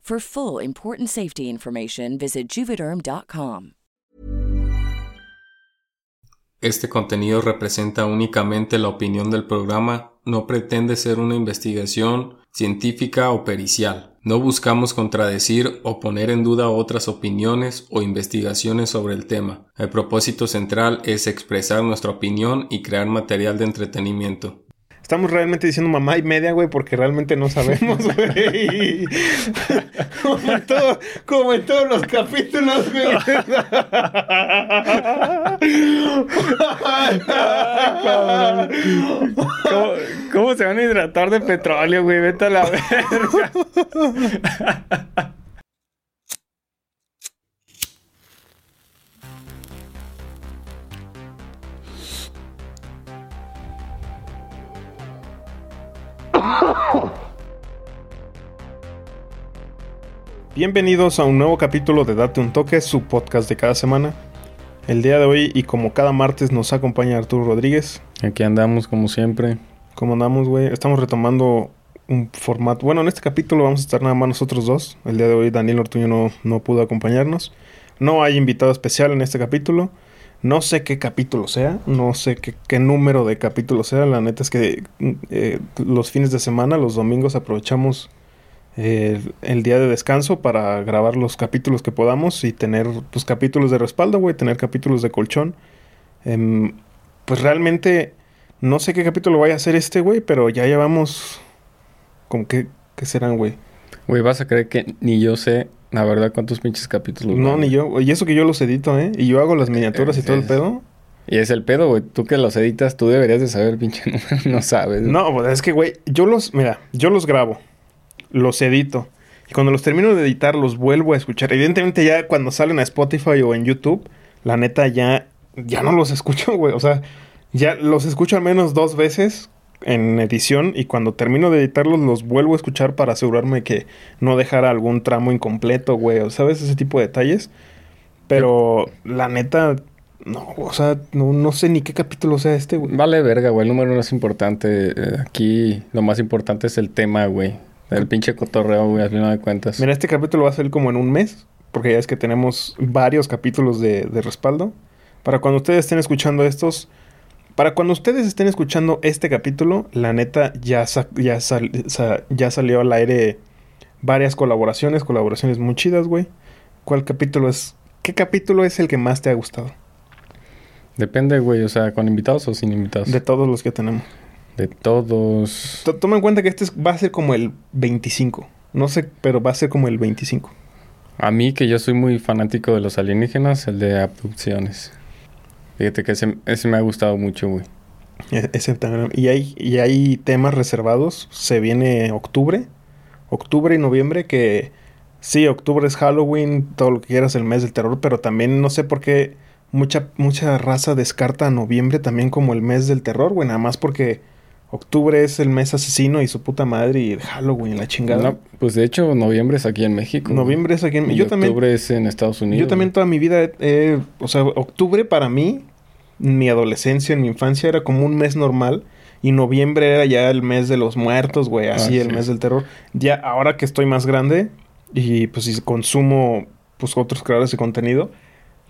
For full important safety information, visit juvederm.com. Este contenido representa únicamente la opinión del programa, no pretende ser una investigación científica o pericial. No buscamos contradecir o poner en duda otras opiniones o investigaciones sobre el tema. El propósito central es expresar nuestra opinión y crear material de entretenimiento. Estamos realmente diciendo mamá y media, güey, porque realmente no sabemos, güey. como, en todo, como en todos los capítulos, güey. ¿Cómo, ¿Cómo se van a hidratar de petróleo, güey? Vete a la verga. Bienvenidos a un nuevo capítulo de Date un Toque, su podcast de cada semana. El día de hoy y como cada martes nos acompaña Arturo Rodríguez. Aquí andamos como siempre. ¿Cómo andamos, güey? Estamos retomando un formato. Bueno, en este capítulo vamos a estar nada más nosotros dos. El día de hoy Daniel Ortuño no, no pudo acompañarnos. No hay invitado especial en este capítulo. No sé qué capítulo sea, no sé qué, qué número de capítulo sea. La neta es que eh, los fines de semana, los domingos, aprovechamos eh, el día de descanso para grabar los capítulos que podamos y tener pues capítulos de respaldo, güey, tener capítulos de colchón. Em, pues realmente no sé qué capítulo vaya a ser este, güey, pero ya llevamos... ¿Cómo que qué serán, güey? Güey, vas a creer que ni yo sé la verdad cuántos pinches capítulos. No, ni yo. Y eso que yo los edito, ¿eh? Y yo hago las miniaturas y todo el pedo. Y es el pedo, güey. Tú que los editas, tú deberías de saber, pinche número. No sabes. No, pues es que, güey, yo los... Mira, yo los grabo. Los edito. Y cuando los termino de editar, los vuelvo a escuchar. Evidentemente ya cuando salen a Spotify o en YouTube, la neta ya... Ya no los escucho, güey. O sea, ya los escucho al menos dos veces en edición y cuando termino de editarlos los vuelvo a escuchar para asegurarme que no dejara algún tramo incompleto, güey, ¿sabes? Ese tipo de detalles. Pero la neta, no, o sea, no, no sé ni qué capítulo sea este, güey. Vale verga, güey, el número no es importante. Eh, aquí lo más importante es el tema, güey. El pinche cotorreo, güey, al final de cuentas. Mira, este capítulo va a salir como en un mes, porque ya es que tenemos varios capítulos de, de respaldo. Para cuando ustedes estén escuchando estos, para cuando ustedes estén escuchando este capítulo, la neta ya, ya, ya salió al aire varias colaboraciones, colaboraciones muy chidas, güey. ¿Cuál capítulo es? ¿Qué capítulo es el que más te ha gustado? Depende, güey, o sea, con invitados o sin invitados. De todos los que tenemos. De todos. toma en cuenta que este va a ser como el 25. No sé, pero va a ser como el 25. A mí, que yo soy muy fanático de los alienígenas, el de abducciones. Fíjate que ese, me ha gustado mucho, güey. E, ese también. Y hay, y hay temas reservados. Se viene octubre. Octubre y noviembre que... Sí, octubre es Halloween, todo lo que quieras, el mes del terror, pero también no sé por qué mucha, mucha raza descarta a noviembre también como el mes del terror, güey, nada más porque octubre es el mes asesino y su puta madre y Halloween, la chingada. No, pues de hecho, noviembre es aquí en México. Noviembre es aquí en también, octubre es en Estados Unidos. yo también toda mi vida, o sea, octubre para mí, mi adolescencia, en mi infancia, era como un mes normal. Y noviembre era ya el mes de los muertos, güey, así, Ah, el sí. mes del terror. Ya ahora que estoy más grande y pues si consumo pues otros creadores de contenido,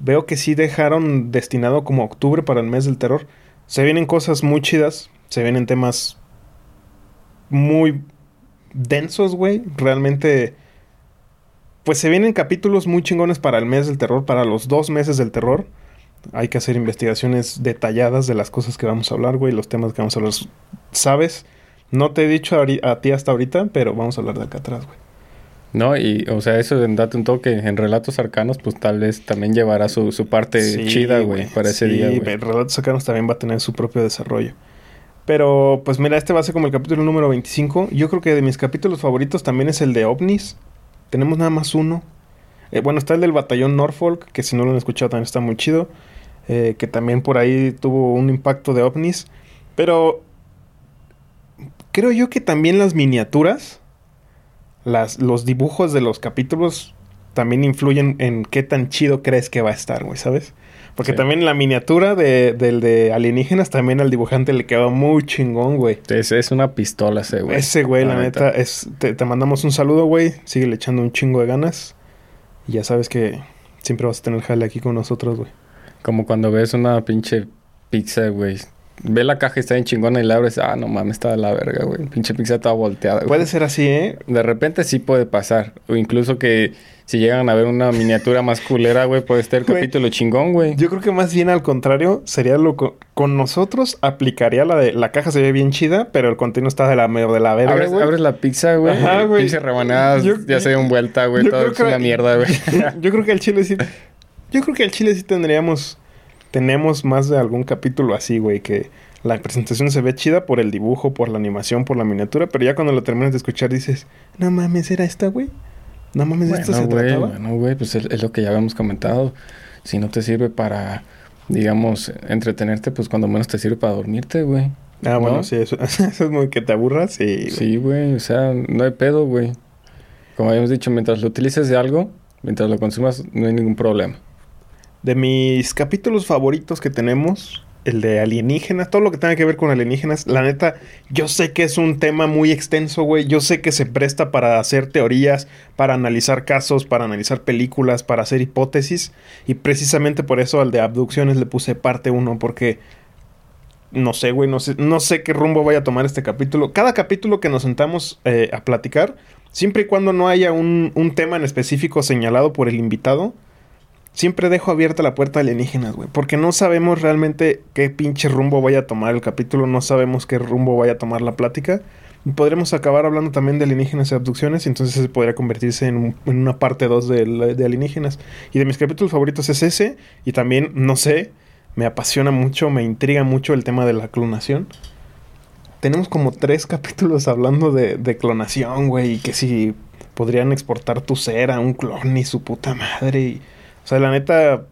veo que sí dejaron destinado como octubre para el mes del terror. Se vienen cosas muy chidas, se vienen temas muy densos, güey. Realmente, pues se vienen capítulos muy chingones para el mes del terror, para los dos meses del terror. Hay que hacer investigaciones detalladas de las cosas que vamos a hablar, güey, los temas que vamos a hablar. ¿Sabes? No te he dicho a, ti hasta ahorita, pero vamos a hablar de acá atrás, güey. No, y o sea, eso en date un toque en relatos arcanos, pues tal vez también llevará su, su parte Sí, chida, güey, para ese Sí, día, pero Relatos Sacanos también va a tener su propio desarrollo. Pero, pues mira, este va a ser como el capítulo número 25. Yo creo que de mis capítulos favoritos también es el de OVNIs. Tenemos nada más uno. Eh, bueno, está el del batallón Norfolk, que si no lo han escuchado también está muy chido. Eh, que también por ahí tuvo un impacto de OVNIs. Pero creo yo que también las miniaturas, las, los dibujos de los capítulos también influyen en qué tan chido crees que va a estar, güey, ¿sabes? Porque Sí. también la miniatura de, del de alienígenas también al dibujante le quedó muy chingón, güey. Es, es una pistola ese, güey. Ese güey, la, neta, es, te, te mandamos un saludo, güey. Sigue echando un chingo de ganas. Y ya sabes que siempre vas a tener jale aquí con nosotros, güey. Como cuando ves una pinche pizza, güey. Ve la caja y está bien chingona y la abres. Ah, no mames, está de la verga, güey. Pinche pizza toda volteada, güey. Puede ser así, ¿eh? De repente sí puede pasar. O incluso que si llegan a ver una miniatura más culera, güey, puede estar el Güey. capítulo chingón, güey. Yo creo que más bien al contrario, sería lo co- con nosotros aplicaría la de la caja se ve bien chida, pero el contenido está de la medio de la verga, Abres, güey. abres la pizza, güey. Ajá, güey. Pinche rebanadas, Yo- ya se dio vuelta, güey. Todo es una mierda, güey. Yo creo que al Chile sí. Yo creo que al Chile sí tendríamos. Tenemos más de algún capítulo así, güey, que la presentación se ve chida por el dibujo, por la animación, por la miniatura, pero ya cuando lo terminas de escuchar dices, no mames, ¿era esta, güey? No mames, ¿de esto se Bueno, güey, trataba? bueno, güey, pues es, es lo que ya habíamos comentado. Si no te sirve para, digamos, entretenerte, pues cuando menos te sirve para dormirte, güey. Ah, bueno, ¿no? sí, eso, eso es muy que te aburras y... Sí, güey, o sea, no hay pedo, güey. Como habíamos dicho, mientras lo utilices de algo, mientras lo consumas, no hay ningún problema. De mis capítulos favoritos que tenemos, el de alienígenas, todo lo que tenga que ver con alienígenas, la neta, yo sé que es un tema muy extenso, güey. Yo sé que se presta para hacer teorías, para analizar casos, para analizar películas, para hacer hipótesis. Y precisamente por eso al de abducciones le puse parte 1, porque no sé, güey, no sé, no sé qué rumbo vaya a tomar este capítulo. Cada capítulo que nos sentamos eh, a platicar, siempre y cuando no haya un, un tema en específico señalado por el invitado, siempre dejo abierta la puerta a alienígenas, güey. Porque no sabemos realmente qué pinche rumbo vaya a tomar el capítulo, no sabemos qué rumbo vaya a tomar la plática. Podremos acabar hablando también de alienígenas y abducciones, y entonces ese podría convertirse en, un- en una parte 2 de, de alienígenas. Y de mis capítulos favoritos es ese, y también, no sé, me apasiona mucho, me intriga mucho el tema de la clonación. Tenemos como tres capítulos hablando de, de clonación, güey, y que si podrían exportar tu ser a un clon y su puta madre. Y, sea, la neta,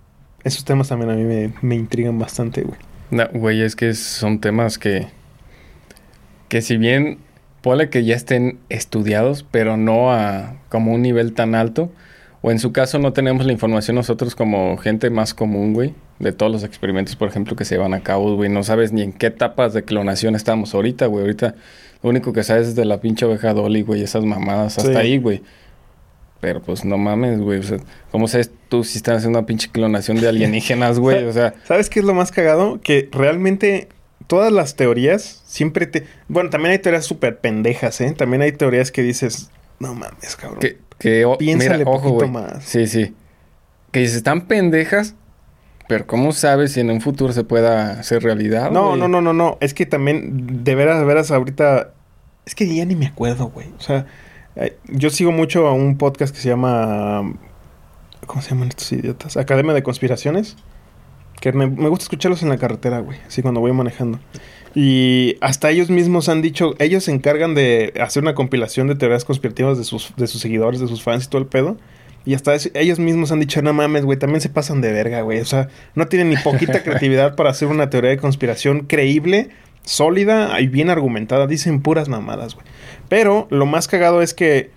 esos temas también a mí me, me intrigan bastante, güey. No, güey, es que son temas que. que si bien. Puede que ya estén estudiados, pero no a como un nivel tan alto. O en su caso no tenemos la información nosotros como gente más común, güey. De todos los experimentos, por ejemplo, que se llevan a cabo, güey. No sabes ni en qué etapas de clonación estamos ahorita, güey. Ahorita lo único que sabes es de la pinche oveja Dolly, güey. Esas mamadas hasta Sí. ahí, güey. Pero pues no mames, güey. O sea, ¿cómo sabes tú si están haciendo una pinche clonación de alienígenas, güey? O sea, ¿Sabes qué es lo más cagado? Que realmente todas las teorías siempre te... Bueno, también hay teorías súper pendejas, ¿eh? También hay teorías que dices, no mames, cabrón. que, que o- Piénsale mira, ojo, poquito más. Sí, sí. Que dices, están pendejas, pero ¿cómo sabes si en un futuro se pueda hacer realidad? No, no, no, no, no. Es que también, de veras, de veras, ahorita. Es que ya ni me acuerdo, güey. O sea, yo sigo mucho a un podcast que se llama. ¿Cómo se llaman estos idiotas? Academia de Conspiraciones. Que me, me gusta escucharlos en la carretera, güey. Así cuando voy manejando. Y hasta ellos mismos han dicho. Ellos se encargan de hacer una compilación de teorías conspirativas de sus, de sus seguidores, de sus fans y todo el pedo. Y hasta ellos mismos han dicho, no mames, güey, también se pasan de verga, güey. O sea, no tienen ni poquita creatividad para hacer una teoría de conspiración creíble sólida y bien argumentada. Dicen puras mamadas, güey. Pero lo más cagado es que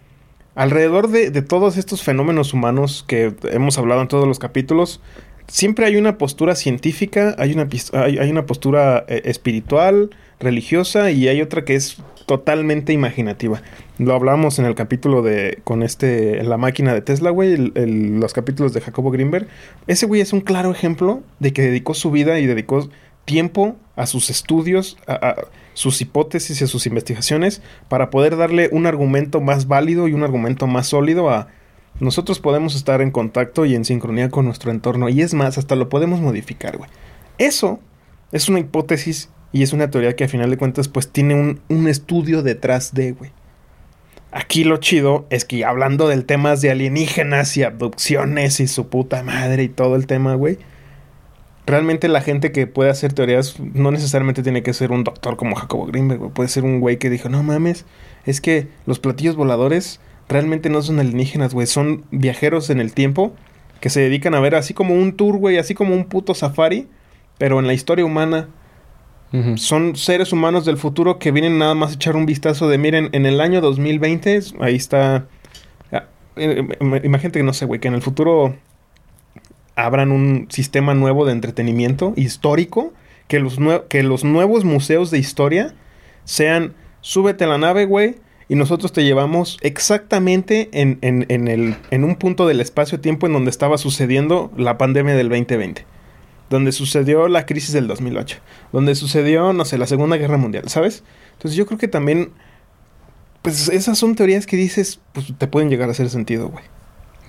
alrededor de, todos estos fenómenos humanos que hemos hablado en todos los capítulos, siempre hay una postura científica, hay una, hay, una postura eh, espiritual, religiosa y hay otra que es totalmente imaginativa. Lo hablamos en el capítulo de con este la máquina de Tesla, güey, los capítulos de Jacobo Greenberg. Ese güey es un claro ejemplo de que dedicó su vida y dedicó tiempo a sus estudios, a, sus hipótesis y a sus investigaciones para poder darle un argumento más válido y un argumento más sólido a nosotros podemos estar en contacto y en sincronía con nuestro entorno. Y es más, hasta lo podemos modificar, güey. Eso es una hipótesis y es una teoría que a final de cuentas pues tiene un, un estudio detrás de, güey. Aquí lo chido es que hablando del temas de alienígenas y abducciones y su puta madre y todo el tema, güey. Realmente la gente que puede hacer teorías no necesariamente tiene que ser un doctor como Jacobo Greenberg. Puede ser un güey que dijo, no mames, es que los platillos voladores realmente no son alienígenas, güey. Son viajeros en el tiempo que se dedican a ver así como un tour, güey, así como un puto safari, pero en la historia humana son seres humanos del futuro que vienen nada más a echar un vistazo de, miren, en el año 2020, ahí está... ah, eh, eh, Imagínate que no sé, güey, que en el futuro abran un sistema nuevo de entretenimiento histórico, que los, que los nuevos museos de historia sean, súbete a la nave, güey, y nosotros te llevamos exactamente en, en- en el, en un punto del espacio-tiempo en donde estaba sucediendo la pandemia del 2020 donde sucedió la crisis del 2008, donde sucedió, no sé, la Segunda Guerra Mundial, ¿sabes? Entonces yo creo que también, pues esas son teorías que dices, pues te pueden llegar a hacer sentido, güey.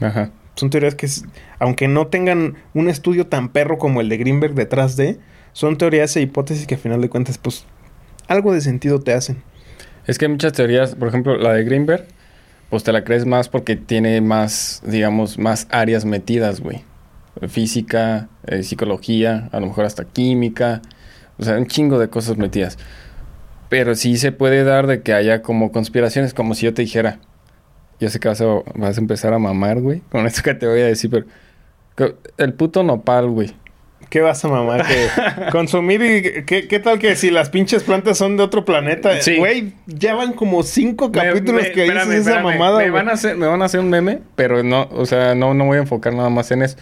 Ajá. Son teorías que, aunque no tengan un estudio tan perro como el de Greenberg detrás de, son teorías e hipótesis que a final de cuentas, pues, algo de sentido te hacen. Es que hay muchas teorías, por ejemplo, la de Greenberg, pues te la crees más porque tiene más, digamos, más áreas metidas, güey. Física, eh, psicología, a lo mejor hasta química, o sea, un chingo de cosas metidas. Pero sí se puede dar de que haya como conspiraciones, como si yo te dijera, yo sé que vas a, vas a empezar a mamar, güey, con esto que te voy a decir, pero el puto nopal, güey. ¿Qué vas a mamar? Que consumir y... ¿qué, ¿Qué tal que si las pinches plantas son de otro planeta? Sí. Güey, ya van como cinco capítulos me- que dices espérame, esa espérame. mamada, me güey. van, a hacer, me van a hacer un meme, pero no, o sea, no, no voy a enfocar nada más en eso.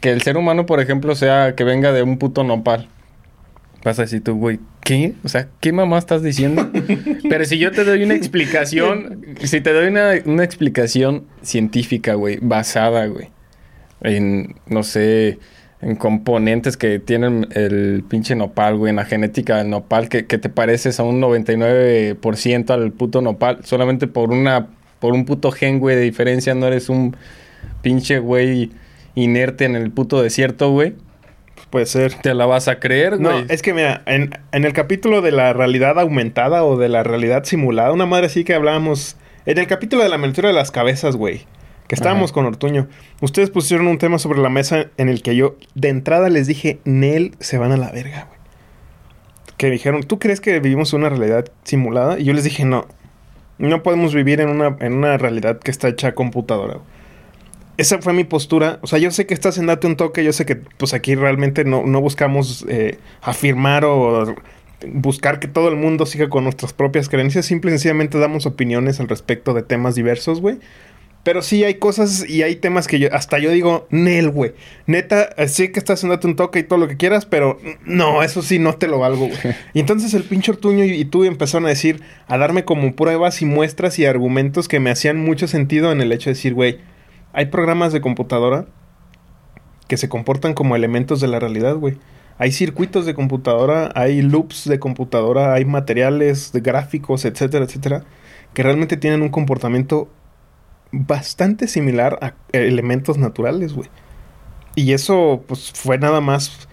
Que el ser humano, por ejemplo, sea que venga de un puto nopal. Vas a decir tú, güey, ¿qué? O sea, ¿qué mamá estás diciendo? pero si yo te doy una explicación, si te doy una, una explicación científica, güey, basada, güey, en, no sé, en componentes que tienen el pinche nopal, güey, en la genética del nopal, que, que te pareces a un 99% al puto nopal, solamente por una, por un puto gen, güey, de diferencia, no eres un pinche güey inerte en el puto desierto, güey. Puede ser. Te la vas a creer, No, es que mira, en, en el capítulo de la realidad aumentada o de la realidad simulada, una madre así que hablábamos. En el capítulo de la miniatura de las cabezas, güey. Que estábamos Ajá. con Ortuño. Ustedes pusieron un tema sobre la mesa en el que yo de entrada les dije, Nel, se van a la verga, güey. Que dijeron, ¿tú crees que vivimos una realidad simulada? Y yo les dije, no. No podemos vivir en una, en una realidad que está hecha a computadora. güey. Esa fue mi postura. O sea, yo sé que estás en Date un Toque. Yo sé que, pues, aquí realmente no, no buscamos eh, afirmar o buscar que todo el mundo siga con nuestras propias creencias. Simple y sencillamente damos opiniones al respecto de temas diversos, güey. Pero sí hay cosas y hay temas que yo, hasta yo digo, Nel, güey. Neta, sí que estás en Date un Toque y todo lo que quieras, pero no, eso sí no te lo valgo, güey. Y entonces el pinche Ortuño y, y tú empezaron a decir, a darme como pruebas y muestras y argumentos que me hacían mucho sentido en el hecho de decir, güey, hay programas de computadora que se comportan como elementos de la realidad, güey. Hay circuitos de computadora, hay loops de computadora, hay materiales de gráficos, etcétera, etcétera, que realmente tienen un comportamiento bastante similar a elementos naturales, güey. Y eso, pues, fue nada más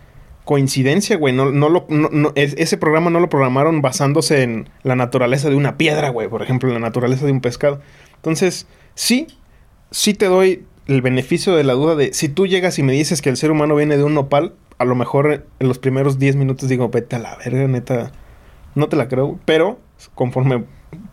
coincidencia, güey. No, no lo, no- no- es- ese programa no lo programaron basándose en la naturaleza de una piedra, güey. Por ejemplo, en la naturaleza de un pescado. Entonces, sí, sí te doy el beneficio de la duda de si tú llegas y me dices que el ser humano viene de un nopal, a lo mejor en los primeros 10 minutos digo, vete a la verga, neta. No te la creo, pero conforme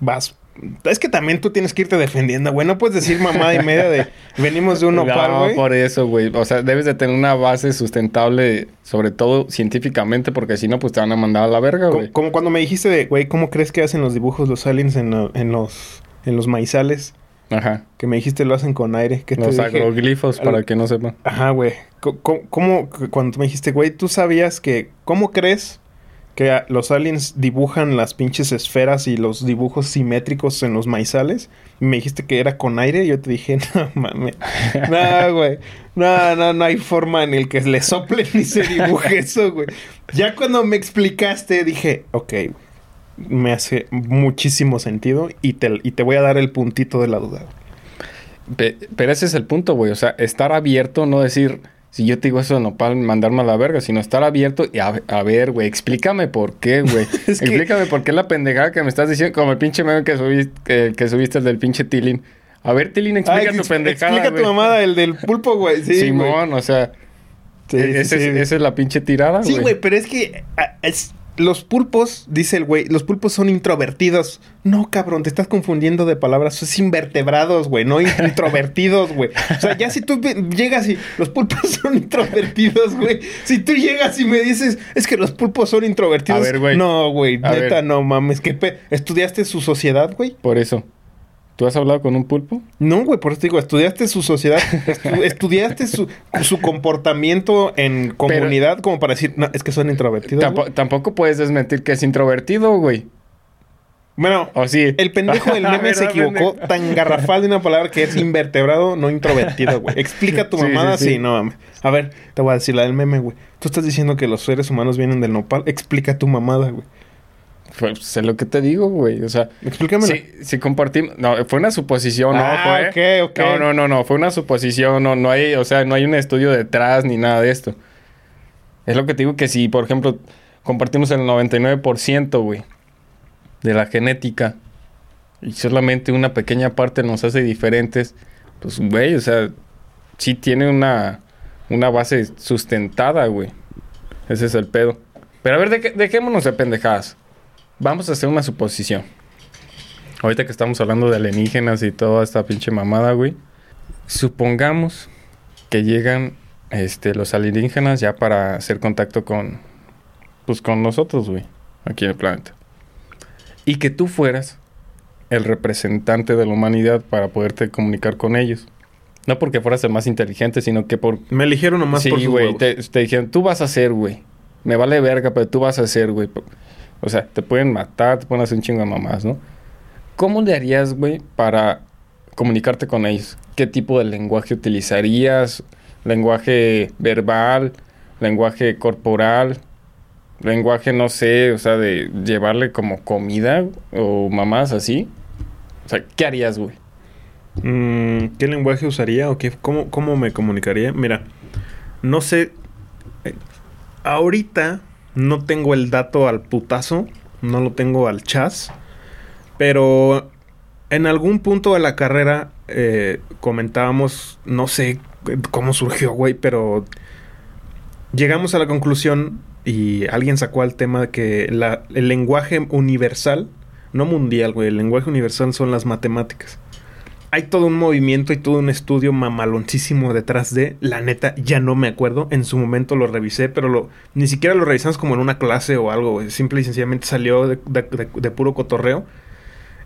vas Es que también tú tienes que irte defendiendo, güey. No puedes decir mamada y media de venimos de un nopal, No, güey. por eso, güey. O sea, debes de tener una base sustentable, sobre todo científicamente, porque si no, pues te van a mandar a la verga, güey. Como, cuando me dijiste de, güey, ¿cómo crees que hacen los dibujos los aliens en, en los en los maizales? Ajá. Que me dijiste lo hacen con aire. Te Los dije, agroglifos, para que no sepan. Ajá, güey. ¿Cómo, cuando tú me dijiste, güey, tú sabías que, ¿cómo crees que los aliens dibujan las pinches esferas y los dibujos simétricos en los maizales? Y me dijiste que era con aire. Y yo te dije, no mames. No, güey. No, no, no hay forma en el que le soplen ni se dibuje eso, güey. Ya cuando me explicaste, dije, ok, me hace muchísimo sentido y te, y te voy a dar el puntito de la duda. Pe- Pero ese es el punto, güey. O sea, estar abierto, no decir, si yo te digo eso de nopal, mandarme a la verga, sino estar abierto y a, a ver, güey, explícame por qué, güey. Que- explícame por qué la pendejada que me estás diciendo, como el pinche meme que subiste, que, que subiste el del pinche Tilín. A ver, Tilín, explica Ay, tu ex- pendejada. Explica tu güey. mamada, el del pulpo, güey. Sí. Simón, o sea, Sí, sí, ese esa es la pinche tirada, güey. Sí, güey, pero es que ah, es- los pulpos, dice el güey, los pulpos son introvertidos. No, cabrón, te estás confundiendo de palabras. Es invertebrados, güey, no introvertidos, güey. O sea, ya si tú llegas y los pulpos son introvertidos, güey. Si tú llegas y me dices, es que los pulpos son introvertidos. A ver, güey. No, güey, neta, ver. no mames. ¿Qué pe- ¿Estudiaste su sociedad, güey? Por eso. ¿Tú has hablado con un pulpo? No, güey, por eso te digo, estudiaste su sociedad, estu- estudiaste su, su comportamiento en comunidad como para decir, no, es que son introvertidos. Güey". tampoco puedes desmentir que es introvertido, güey. Bueno, ¿O sí? el pendejo del meme se ¿Verdad, equivocó pendejo? tan garrafal de una palabra que es invertebrado, no introvertido, güey. Explica tu Sí, mamada, sí, sí, sí. no mames. A ver, te voy a decir la del meme, güey. Tú estás diciendo que los seres humanos vienen del nopal. Explica tu mamada, güey. Pues sé lo que te digo, güey. O sea, Explícamelo. Sí compartimos. No, fue una suposición, Ah, no fue. ok, ok. No, no, no, no, fue una suposición. No, no hay, o sea, no hay un estudio detrás ni nada de esto. Es lo que te digo que si, por ejemplo, compartimos el 99%, güey, de la genética y solamente una pequeña parte nos hace diferentes, pues, güey, o sea, sí tiene una, una base sustentada, güey. Ese es el pedo. Pero a ver, deje- dejémonos de pendejadas. Vamos a hacer una suposición. Ahorita que estamos hablando de alienígenas y toda esta pinche mamada, güey. Supongamos que llegan este, los alienígenas ya para hacer contacto con, pues, con nosotros, güey, aquí en el planeta. Y que tú fueras el representante de la humanidad para poderte comunicar con ellos. No porque fueras el más inteligente, sino que por... Me eligieron nomás sí, por sus güey, te, te dijeron, tú vas a hacer, güey. Me vale verga, pero tú vas a hacer, güey. O sea, te pueden matar, te pueden hacer un chingo de mamás, ¿no? ¿Cómo le harías, güey, para comunicarte con ellos? ¿Qué tipo de lenguaje utilizarías? ¿Lenguaje verbal? ¿Lenguaje corporal? ¿Lenguaje, no sé, o sea, de llevarle como comida o mamás así? O sea, ¿qué harías, güey? Mm, ¿Qué lenguaje usaría o qué, cómo, cómo me comunicaría? Mira, no sé. eh, ahorita no tengo el dato al putazo, no lo tengo al chas, pero en algún punto de la carrera eh, comentábamos, no sé cómo surgió, güey, pero llegamos a la conclusión y alguien sacó al tema de que el lenguaje universal, no mundial, güey, el lenguaje universal son las matemáticas hay todo un movimiento y todo un estudio mamaloncísimo detrás de. La neta, ya no me acuerdo. En su momento lo revisé, pero lo, ni siquiera lo revisamos como en una clase o algo. Simple y sencillamente salió de, puro cotorreo.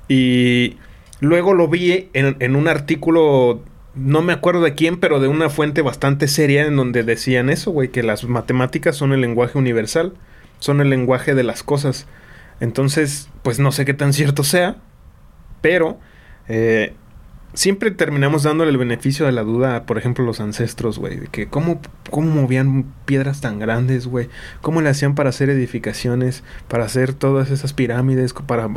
Y luego lo vi en, en un artículo, no me acuerdo de quién, pero de una fuente bastante seria en donde decían eso, güey, que las matemáticas son el lenguaje universal, son el lenguaje de las cosas. Entonces, pues no sé qué tan cierto sea, pero eh, siempre terminamos dándole el beneficio de la duda a, por ejemplo, los ancestros, güey. De que cómo, cómo movían piedras tan grandes, güey. Cómo le hacían para hacer edificaciones, para hacer todas esas pirámides, para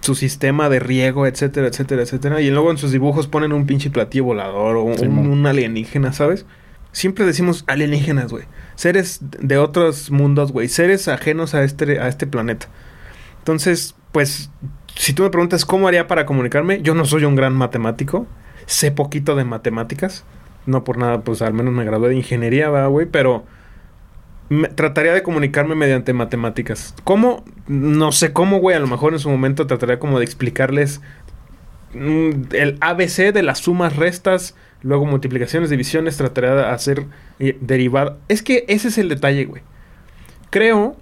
su sistema de riego, etcétera, etcétera, etcétera. Y luego en sus dibujos ponen un pinche platillo volador o un alienígena, ¿sabes? Siempre decimos alienígenas, güey. Seres de otros mundos, güey. Seres ajenos a este, a este planeta. Entonces, pues, si tú me preguntas cómo haría para comunicarme, yo no soy un gran matemático. Sé poquito de matemáticas. No por nada, pues al menos me gradué de ingeniería, ¿verdad, güey? Pero trataría de comunicarme mediante matemáticas. ¿Cómo? No sé cómo, güey. A lo mejor en su momento trataría como de explicarles mm, el ABC de las sumas, restas, luego multiplicaciones, divisiones, trataré de hacer eh, derivada. Es que ese es el detalle, güey. Creo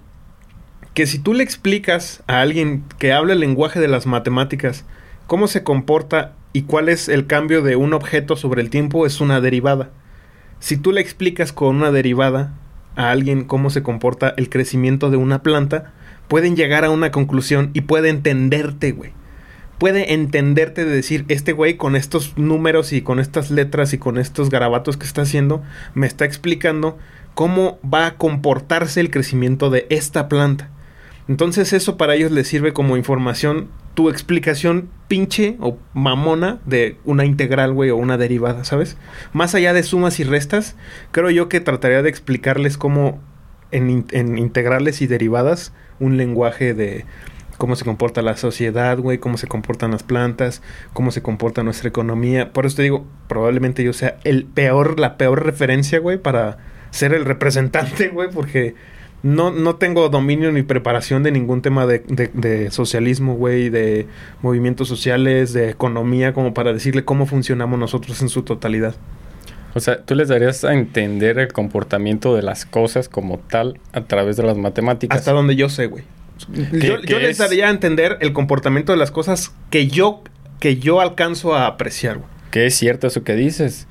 que si tú le explicas a alguien que habla el lenguaje de las matemáticas cómo se comporta y cuál es el cambio de un objeto sobre el tiempo, es una derivada. Si tú le explicas con una derivada a alguien cómo se comporta el crecimiento de una planta, pueden llegar a una conclusión y puede entenderte, güey. Puede entenderte de decir, este güey con estos números y con estas letras y con estos garabatos que está haciendo, me está explicando cómo va a comportarse el crecimiento de esta planta. Entonces eso para ellos les sirve como información, tu explicación pinche o mamona de una integral, güey, o una derivada, ¿sabes? Más allá de sumas y restas, creo yo que trataría de explicarles cómo en, integrales y derivadas un lenguaje de cómo se comporta la sociedad, güey, cómo se comportan las plantas, cómo se comporta nuestra economía. Por eso te digo, probablemente yo sea el peor, la peor referencia, güey, para ser el representante, güey, porque no, no tengo dominio ni preparación de ningún tema de, de, de socialismo, güey, de movimientos sociales, de economía, como para decirle cómo funcionamos nosotros en su totalidad. O sea, tú les darías a entender el comportamiento de las cosas como tal a través de las matemáticas. Hasta donde yo sé, güey. Yo, yo les daría a entender el comportamiento de las cosas que yo, que yo alcanzo a apreciar, güey. Que es cierto eso que dices.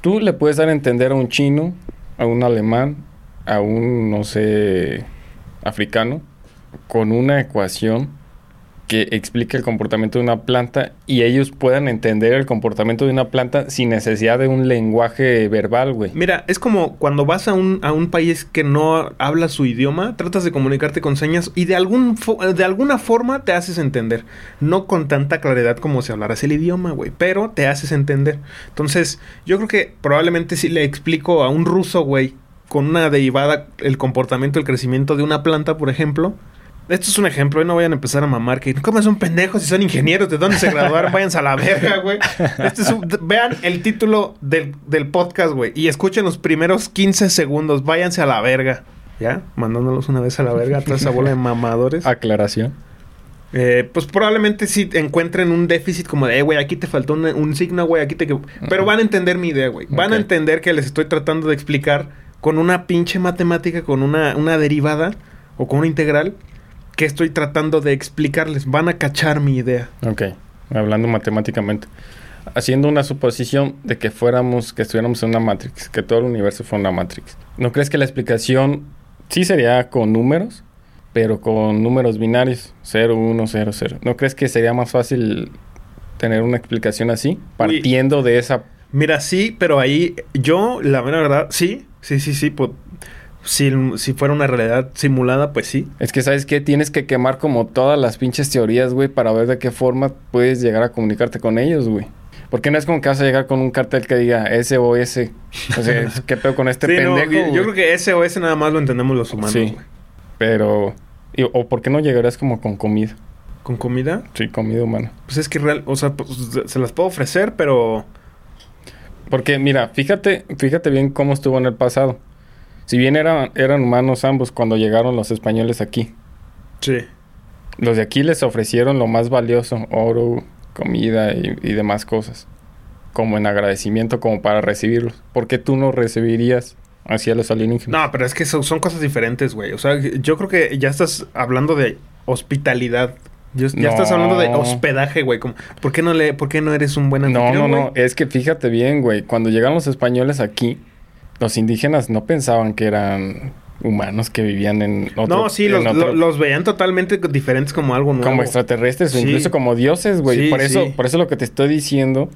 Tú le puedes dar a entender a un chino, a un alemán, a un, no sé, africano, con una ecuación que explique el comportamiento de una planta y ellos puedan entender el comportamiento de una planta sin necesidad de un lenguaje verbal, güey. Mira, es como cuando vas a un, a un país que no habla su idioma, tratas de comunicarte con señas y de, algún de alguna forma te haces entender. No con tanta claridad como si hablaras el idioma, güey, pero te haces entender. Entonces, yo creo que probablemente si le explico a un ruso, güey, con una derivada el comportamiento, el crecimiento de una planta, por ejemplo. Esto es un ejemplo, y no vayan a empezar a mamar que ¿cómo son pendejos si son ingenieros? ¿De dónde se graduaron? Váyanse a la verga, güey. Este es un, vean el título del, del podcast, güey, y escuchen los primeros 15 segundos. Váyanse a la verga. ¿Ya? Mandándolos una vez a la verga a toda esa bola de mamadores. Aclaración. Eh, pues probablemente sí encuentren un déficit como de, eh, güey, aquí te faltó un, un signo, güey, aquí te... Pero van a entender mi idea, güey. Van a entender que les estoy tratando de explicar con una pinche matemática, con una, una derivada o con una integral que estoy tratando de explicarles. Van a cachar mi idea. Ok, hablando matemáticamente. Haciendo una suposición de que fuéramos, que estuviéramos en una matrix, que todo el universo fuera una matrix. ¿No crees que la explicación sí sería con números, pero con números binarios, 0, 1, 0, 0? ¿No crees que sería más fácil tener una explicación así, partiendo de esa... Mira, sí, pero ahí yo, la mera verdad, sí, sí, sí, sí. pues, si, si fuera una realidad simulada, pues sí. Es que, ¿sabes qué? Tienes que quemar como todas las pinches teorías, güey, para ver de qué forma puedes llegar a comunicarte con ellos, güey. Porque no es como que vas a llegar con un cartel que diga S o S. O sea, ¿qué pedo con este Sí, no, pendejo? yo güey? creo que ese o ese nada más lo entendemos los humanos, Sí. güey. Pero... y- ¿O por qué no llegarías como con comida? ¿Con comida? Sí, comida humana. Pues es que real, o sea, pues, se las puedo ofrecer, pero Porque, mira, fíjate, fíjate bien cómo estuvo en el pasado. Si bien eran, eran humanos ambos cuando llegaron los españoles aquí. sí. Los de aquí les ofrecieron lo más valioso, oro, comida y, y demás cosas. Como en agradecimiento, como para recibirlos. ¿Por qué tú no recibirías así a los alienígenas? No, pero es que son, son cosas diferentes, güey. O sea, yo creo que ya estás hablando de hospitalidad. Yo- ya No. estás hablando de hospedaje, güey. Como, ¿por, qué no le, ¿Por qué no eres un buen No, no, anfitrión, no. güey? Es que fíjate bien, güey. Cuando llegaron los españoles aquí, los indígenas no pensaban que eran humanos que vivían en otro... No, sí, los, otro- lo- los veían totalmente diferentes como algo nuevo. como extraterrestres o incluso como dioses, güey. Sí, por eso, sí. por eso lo que te estoy diciendo,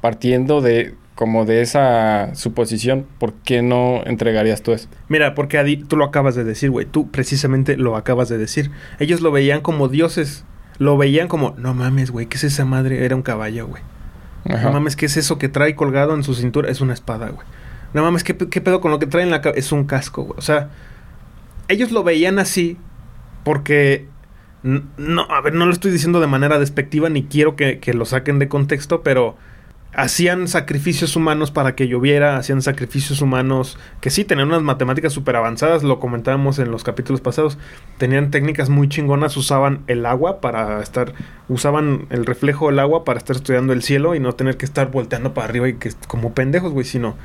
partiendo de como de esa suposición, ¿por qué no entregarías tú eso? Mira, porque Adi, tú lo acabas de decir, güey. Tú precisamente lo acabas de decir. Ellos lo veían como dioses. Lo veían como, no mames, güey, ¿qué es esa madre? Era un caballo, güey. No mames, ¿qué es eso que trae colgado en su cintura? Es una espada, güey. No mames, ¿qué, pe- qué pedo con lo que trae en la cabeza? Es un casco, güey. O sea, ellos lo veían así porque... No, a ver, no lo estoy diciendo de manera despectiva ni quiero que, que lo saquen de contexto, pero hacían sacrificios humanos para que lloviera, hacían sacrificios humanos que sí, tenían unas matemáticas súper avanzadas, lo comentábamos en los capítulos pasados, tenían técnicas muy chingonas, usaban el agua para estar, usaban el reflejo del agua para estar estudiando el cielo y no tener que estar volteando para arriba y que como pendejos, güey, sino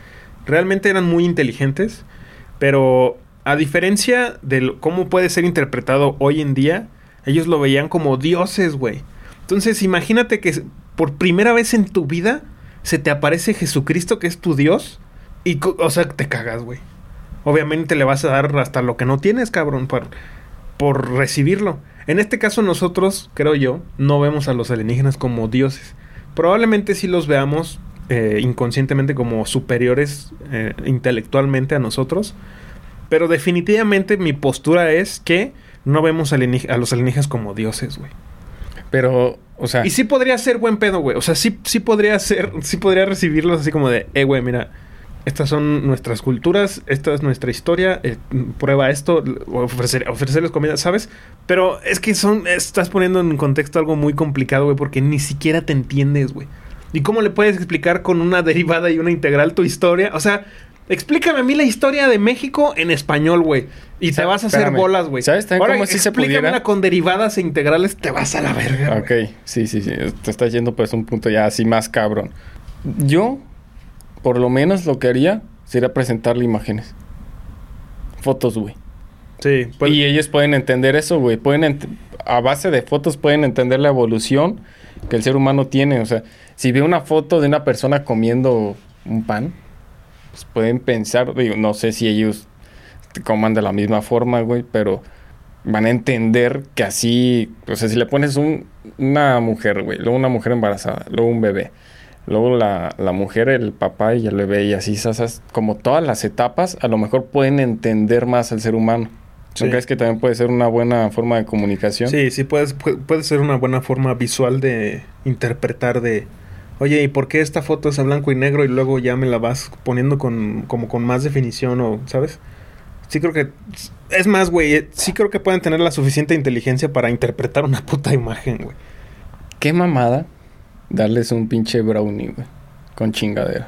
realmente eran muy inteligentes, pero a diferencia de cómo puede ser interpretado hoy en día, ellos lo veían como dioses, güey. Entonces, imagínate que por primera vez en tu vida se te aparece Jesucristo, que es tu Dios, y, o sea, te cagas, güey. Obviamente le vas a dar hasta lo que no tienes, cabrón, por, por recibirlo. En este caso nosotros, creo yo, no vemos a los alienígenas como dioses. Probablemente sí los veamos eh, inconscientemente como superiores eh, intelectualmente a nosotros. Pero definitivamente mi postura es que no vemos a los alienígenas como dioses, güey. Pero, o sea. Y sí podría ser buen pedo, güey. O sea, sí, sí podría ser, sí podría recibirlos así como de, eh, güey, mira, estas son nuestras culturas, esta es nuestra historia, eh, prueba esto, ofrecer, ofrecerles comida, ¿sabes? Pero es que son, estás poniendo en contexto algo muy complicado, güey, porque ni siquiera te entiendes, güey. ¿Y cómo le puedes explicar con una derivada y una integral tu historia? O sea, Explícame a mí la historia de México en español, güey. Y te vas a hacer bolas, güey. ¿Sabes también cómo si se pudiera? con derivadas e integrales, te vas a la verga. Ok, sí, sí, sí. Te estás yendo pues un punto ya así más cabrón. Yo, por lo menos lo que haría sería presentarle imágenes. Fotos, güey. Sí. Pues... Y ellos pueden entender eso, güey. Pueden a base de fotos pueden entender la evolución que el ser humano tiene. O sea, si ve una foto de una persona comiendo un pan, pues pueden pensar, digo, no sé si ellos coman de la misma forma, güey, pero van a entender que así, o sea, si le pones un, una mujer, güey, luego una mujer embarazada, luego un bebé, luego la, la mujer, el papá y el bebé, y así, esas, como todas las etapas, a lo mejor pueden entender más al ser humano. ¿No crees que también puede ser una buena forma de comunicación? Sí, sí, puede, puede ser una buena forma visual de interpretar de oye, ¿y por qué esta foto es a blanco y negro y luego ya me la vas poniendo con, como con más definición o, ¿sabes? Sí creo que... Es más, güey, eh, sí creo que pueden tener la suficiente inteligencia para interpretar una puta imagen, güey. Qué mamada darles un pinche brownie, güey. Con chingadera.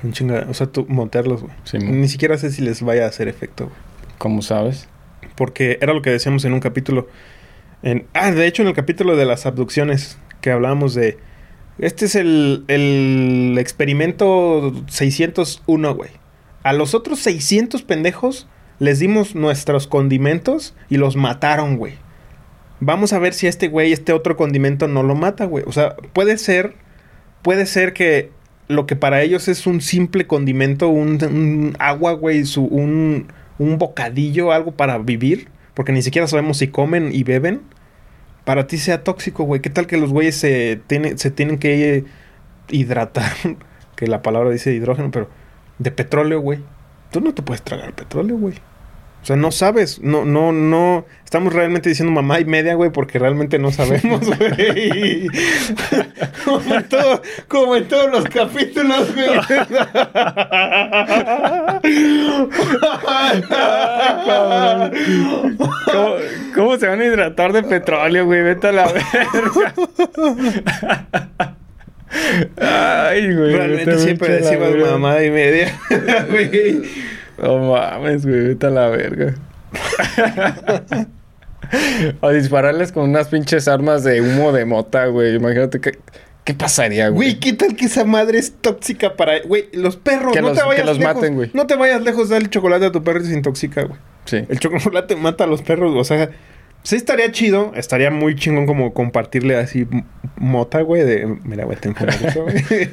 Con chingadera. O sea, tú montarlos, güey. Sí, Ni siquiera sé si les vaya a hacer efecto, güey. ¿Cómo sabes? Porque era lo que decíamos en un capítulo. En, ah, de hecho, en el capítulo de las abducciones, que hablábamos de este es el, el experimento 601, güey. A los otros 600 pendejos les dimos nuestros condimentos y los mataron, güey. Vamos a ver si este güey, este otro condimento no lo mata, güey. O sea, puede ser, puede ser que lo que para ellos es un simple condimento, un, agua, güey, un, un bocadillo, algo para vivir, porque ni siquiera sabemos si comen y beben para ti sea tóxico, güey. ¿Qué tal que los güeyes se, se tienen que hidratar? que la palabra dice hidrógeno, pero de petróleo, güey. Tú no te puedes tragar petróleo, güey. O sea, no sabes, no, no, no. Estamos realmente diciendo mamá y media, güey, porque realmente no sabemos, güey. como, en todo, como en todos los capítulos, güey. ¿Cómo, ¿Cómo, se van a hidratar de petróleo, güey? Vete a la verga. Ay, güey. Realmente siempre decimos mamá y media, güey. No mames, güey, vete a la verga. o dispararles con unas pinches armas de humo de mota, güey. Imagínate que. ¿Qué pasaría, güey? Güey, ¿qué tal que esa madre es tóxica para. Güey, los perros, no te vayas que los maten, güey. No te vayas lejos, dale chocolate a tu perro y se intoxica, güey. Sí. El chocolate mata a los perros, o sea. Sí estaría chido, estaría muy chingón como compartirle así mota, güey, de... Mira, güey, te eso, güey.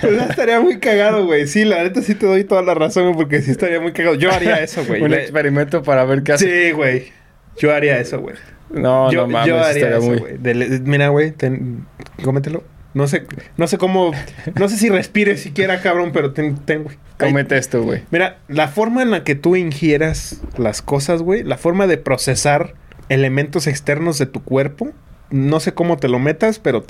pues estaría muy cagado, güey. Sí, la neta sí te doy toda la razón, porque sí estaría muy cagado. Yo haría eso, güey. Un experimento para ver qué hace. Sí, güey. Yo haría eso, güey. No, no mames, yo haría eso, güey. Mira, güey, cómetelo. No sé, no sé cómo... No sé si respires siquiera, cabrón, pero ten, ten güey. Cómete esto, güey. Mira, la forma en la que tú ingieras las cosas, güey, la forma de procesar elementos externos de tu cuerpo. No sé cómo te lo metas, pero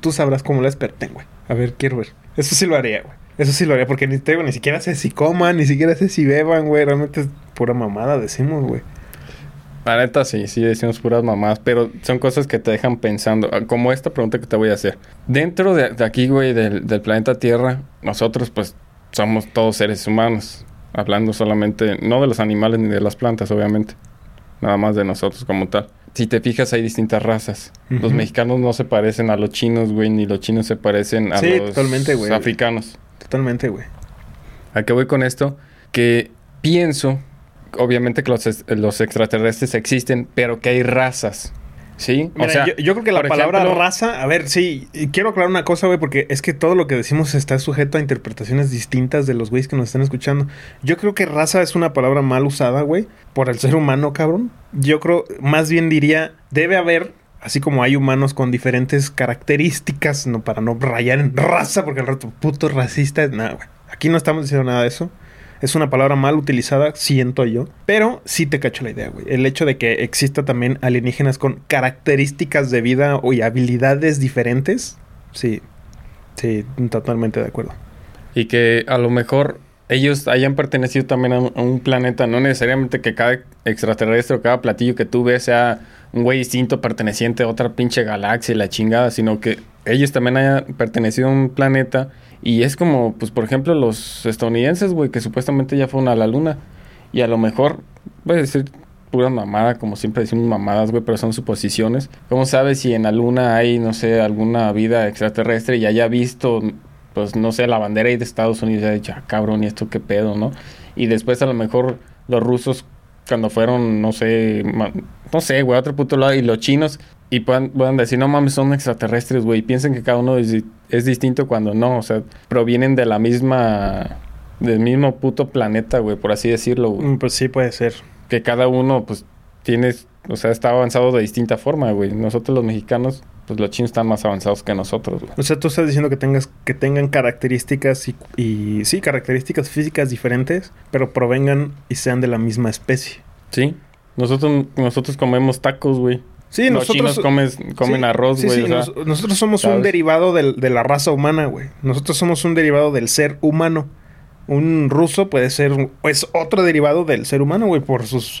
tú sabrás cómo lo es, pero güey. A ver, quiero ver. Eso sí lo haría, güey. Eso sí lo haría, porque ni, ni siquiera sé si coman, ni siquiera sé si beban, güey. Realmente es pura mamada, decimos, güey. La neta sí, sí decimos puras mamás, pero son cosas que te dejan pensando. Ah, Como esta pregunta que te voy a hacer. Dentro de, aquí, güey, del planeta Tierra, nosotros pues somos todos seres humanos. Hablando solamente, no de los animales ni de las plantas, obviamente. Nada más de nosotros como tal. Si te fijas, hay distintas razas. Los mexicanos no se parecen a los chinos, güey, ni los chinos se parecen a Sí, los totalmente, güey. africanos. Totalmente, güey. ¿A qué voy con esto? Que pienso, obviamente que los, los extraterrestres existen, pero que hay razas. ¿Sí? Mira, yo, yo creo que la palabra ejemplo, raza, a ver, sí, quiero aclarar una cosa, güey, porque es que todo lo que decimos está sujeto a interpretaciones distintas de los güeyes que nos están escuchando. Yo creo que raza es una palabra mal usada, güey, por el ser humano, cabrón. Yo creo, más bien diría, debe haber, así como hay humanos con diferentes características, no para no rayar en raza, porque el rato puto racista, nada, güey. Aquí no estamos diciendo nada de eso. Es una palabra mal utilizada, siento yo. Pero sí te cacho la idea, güey. El hecho de que exista también alienígenas con características de vida y habilidades diferentes. Sí. Sí, totalmente de acuerdo. Y que a lo mejor ellos hayan pertenecido también a un, planeta, no necesariamente que cada extraterrestre o cada platillo que tú ves sea un güey distinto perteneciente a otra pinche galaxia y la chingada, sino que ellos también hayan pertenecido a un planeta y es como, pues por ejemplo, los estadounidenses, güey, que supuestamente ya fueron a la luna y a lo mejor, voy a decir pura mamada, como siempre decimos mamadas, güey, pero son suposiciones. ¿Cómo sabes si en la luna hay, no sé, alguna vida extraterrestre y haya visto pues no sé, la bandera ahí de Estados Unidos ya ha dicho, ah, cabrón, ¿y esto qué pedo, no? Y después a lo mejor los rusos cuando fueron, no sé, no sé, güey, a otro puto lado, y los chinos, y puedan, puedan decir, no mames, son extraterrestres, güey, piensen que cada uno es distinto cuando no, o sea, provienen de la misma, del mismo puto planeta, güey, por así decirlo, güey. Mm, Pues sí, puede ser. Que cada uno, pues, tiene, o sea, está avanzado de distinta forma, güey. Nosotros los mexicanos, pues los chinos están más avanzados que nosotros, güey. O sea, tú estás diciendo que tengas que tengan características y, y sí, características físicas diferentes, pero provengan y sean de la misma especie. Sí. Nosotros, nosotros comemos tacos, güey. Sí, Los nosotros chinos comes- comen sí, arroz, sí, güey. sí, o sea, nos- nosotros somos un derivado del- de la raza humana, güey. Nosotros somos un derivado del ser humano. Un ruso puede ser, es otro derivado del ser humano, güey, por sus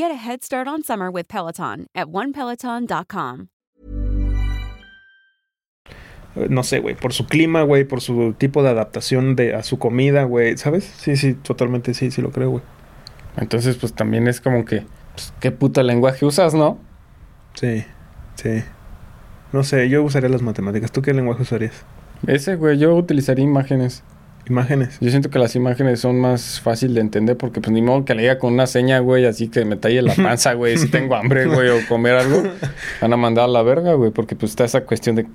Get a head start on summer with Peloton at onepeloton.com. no sé, güey, por su clima, güey, por su tipo de adaptación de a su comida, güey, ¿sabes? Sí, sí, totalmente sí, sí lo creo, güey. Entonces, pues también es como que, pues, ¿qué puto lenguaje usas, no? Sí, sí. No sé, yo usaría las matemáticas. ¿Tú qué lenguaje usarías? Ese, güey, yo utilizaría imágenes. Imágenes. Yo siento que las imágenes son más fácil de entender porque pues ni modo que le diga con una seña, güey, así que me talle la panza, güey, si tengo hambre, güey, o comer algo, van a mandar a la verga, güey, porque pues está esa cuestión de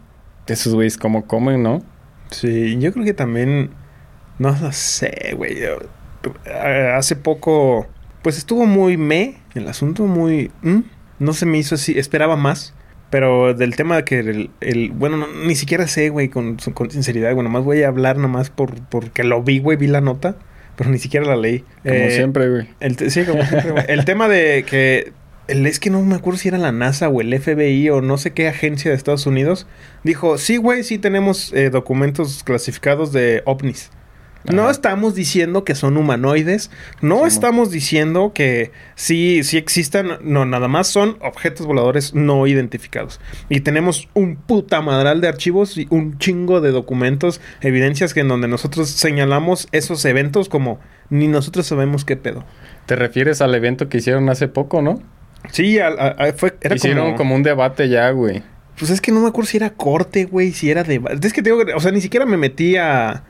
esos güeyes cómo comen, ¿no? Sí, yo creo que también, no lo sé, güey. Hace poco, pues estuvo muy me, el asunto muy... ¿mm? No se me hizo así, esperaba más. Pero del tema de que el, el- bueno, no- ni siquiera sé, güey, con, con sinceridad, bueno, más voy a hablar nomás por, porque lo vi, güey, vi la nota, pero ni siquiera la leí. Como Eh, siempre, güey. el sí, como siempre, güey. El tema de que. El, es que no me acuerdo si era la NASA o el FBI o no sé qué agencia de Estados Unidos. Dijo: Sí, güey, sí tenemos eh, documentos clasificados de ovnis. No Ajá. estamos diciendo que son humanoides. No estamos diciendo que sí, sí existan. No, nada más son objetos voladores no identificados. Y tenemos un puta madral de archivos y un chingo de documentos, evidencias que en donde nosotros señalamos esos eventos como ni nosotros sabemos qué pedo. Te refieres al evento que hicieron hace poco, ¿no? Sí, a- a- a- fue, era Hicieron como, como... un debate ya, güey. Pues es que no me acuerdo si era corte, güey, si era de... Es que te digo, que- o sea, ni siquiera me metí a,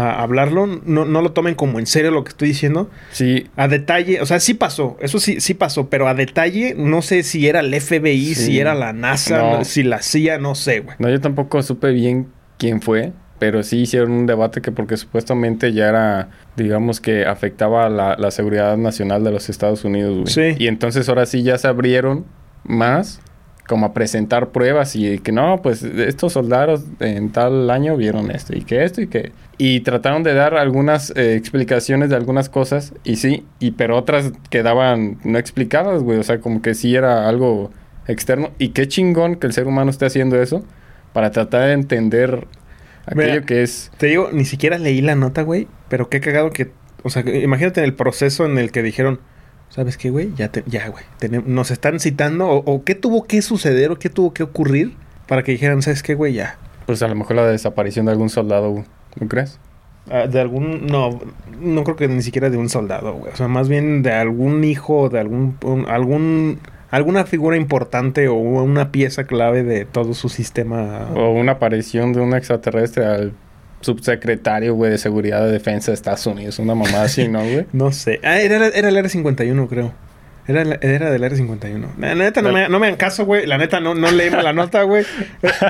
a hablarlo. No, no lo tomen como en serio lo que estoy diciendo. Sí, A detalle, o sea, sí pasó, eso sí, sí pasó, pero a detalle no sé si era el FBI, Sí. si era la NASA, No. si la CIA, no sé, güey. no, yo tampoco supe bien quién fue, pero sí hicieron un debate que porque supuestamente ya era, digamos que afectaba a la, la seguridad nacional de los Estados Unidos, güey. Sí. Y entonces ahora sí ya se abrieron más como a presentar pruebas y que no, pues estos soldados en tal año vieron esto y que esto y que... Y trataron de dar algunas eh, explicaciones de algunas cosas y sí, y pero otras quedaban no explicadas, güey. O sea, como que sí era algo externo. Y qué chingón que el ser humano esté haciendo eso para tratar de entender aquello Mira, que es... Te digo, ni siquiera leí la nota, güey, pero qué cagado que, o sea, imagínate en el proceso en el que dijeron, ¿sabes qué, güey? Ya, te- ya, güey, nos están citando, o, o qué tuvo que suceder, o qué tuvo que ocurrir para que dijeran, ¿sabes qué, güey? Ya. Pues a lo mejor la desaparición de algún soldado. ¿no crees? Ah, de algún, no, no creo que ni siquiera de un soldado, güey. O sea, más bien de algún hijo, de algún, un- algún, alguna figura importante o una pieza clave de todo su sistema. O una aparición de un extraterrestre al subsecretario, güey, de Seguridad de Defensa de Estados Unidos. Una mamá así, ¿no, güey? No sé. Ah, era, era el R51, creo. Era, era del R51. La neta, no me, no me hagan caso, güey. La neta, no, no leímos la nota, güey.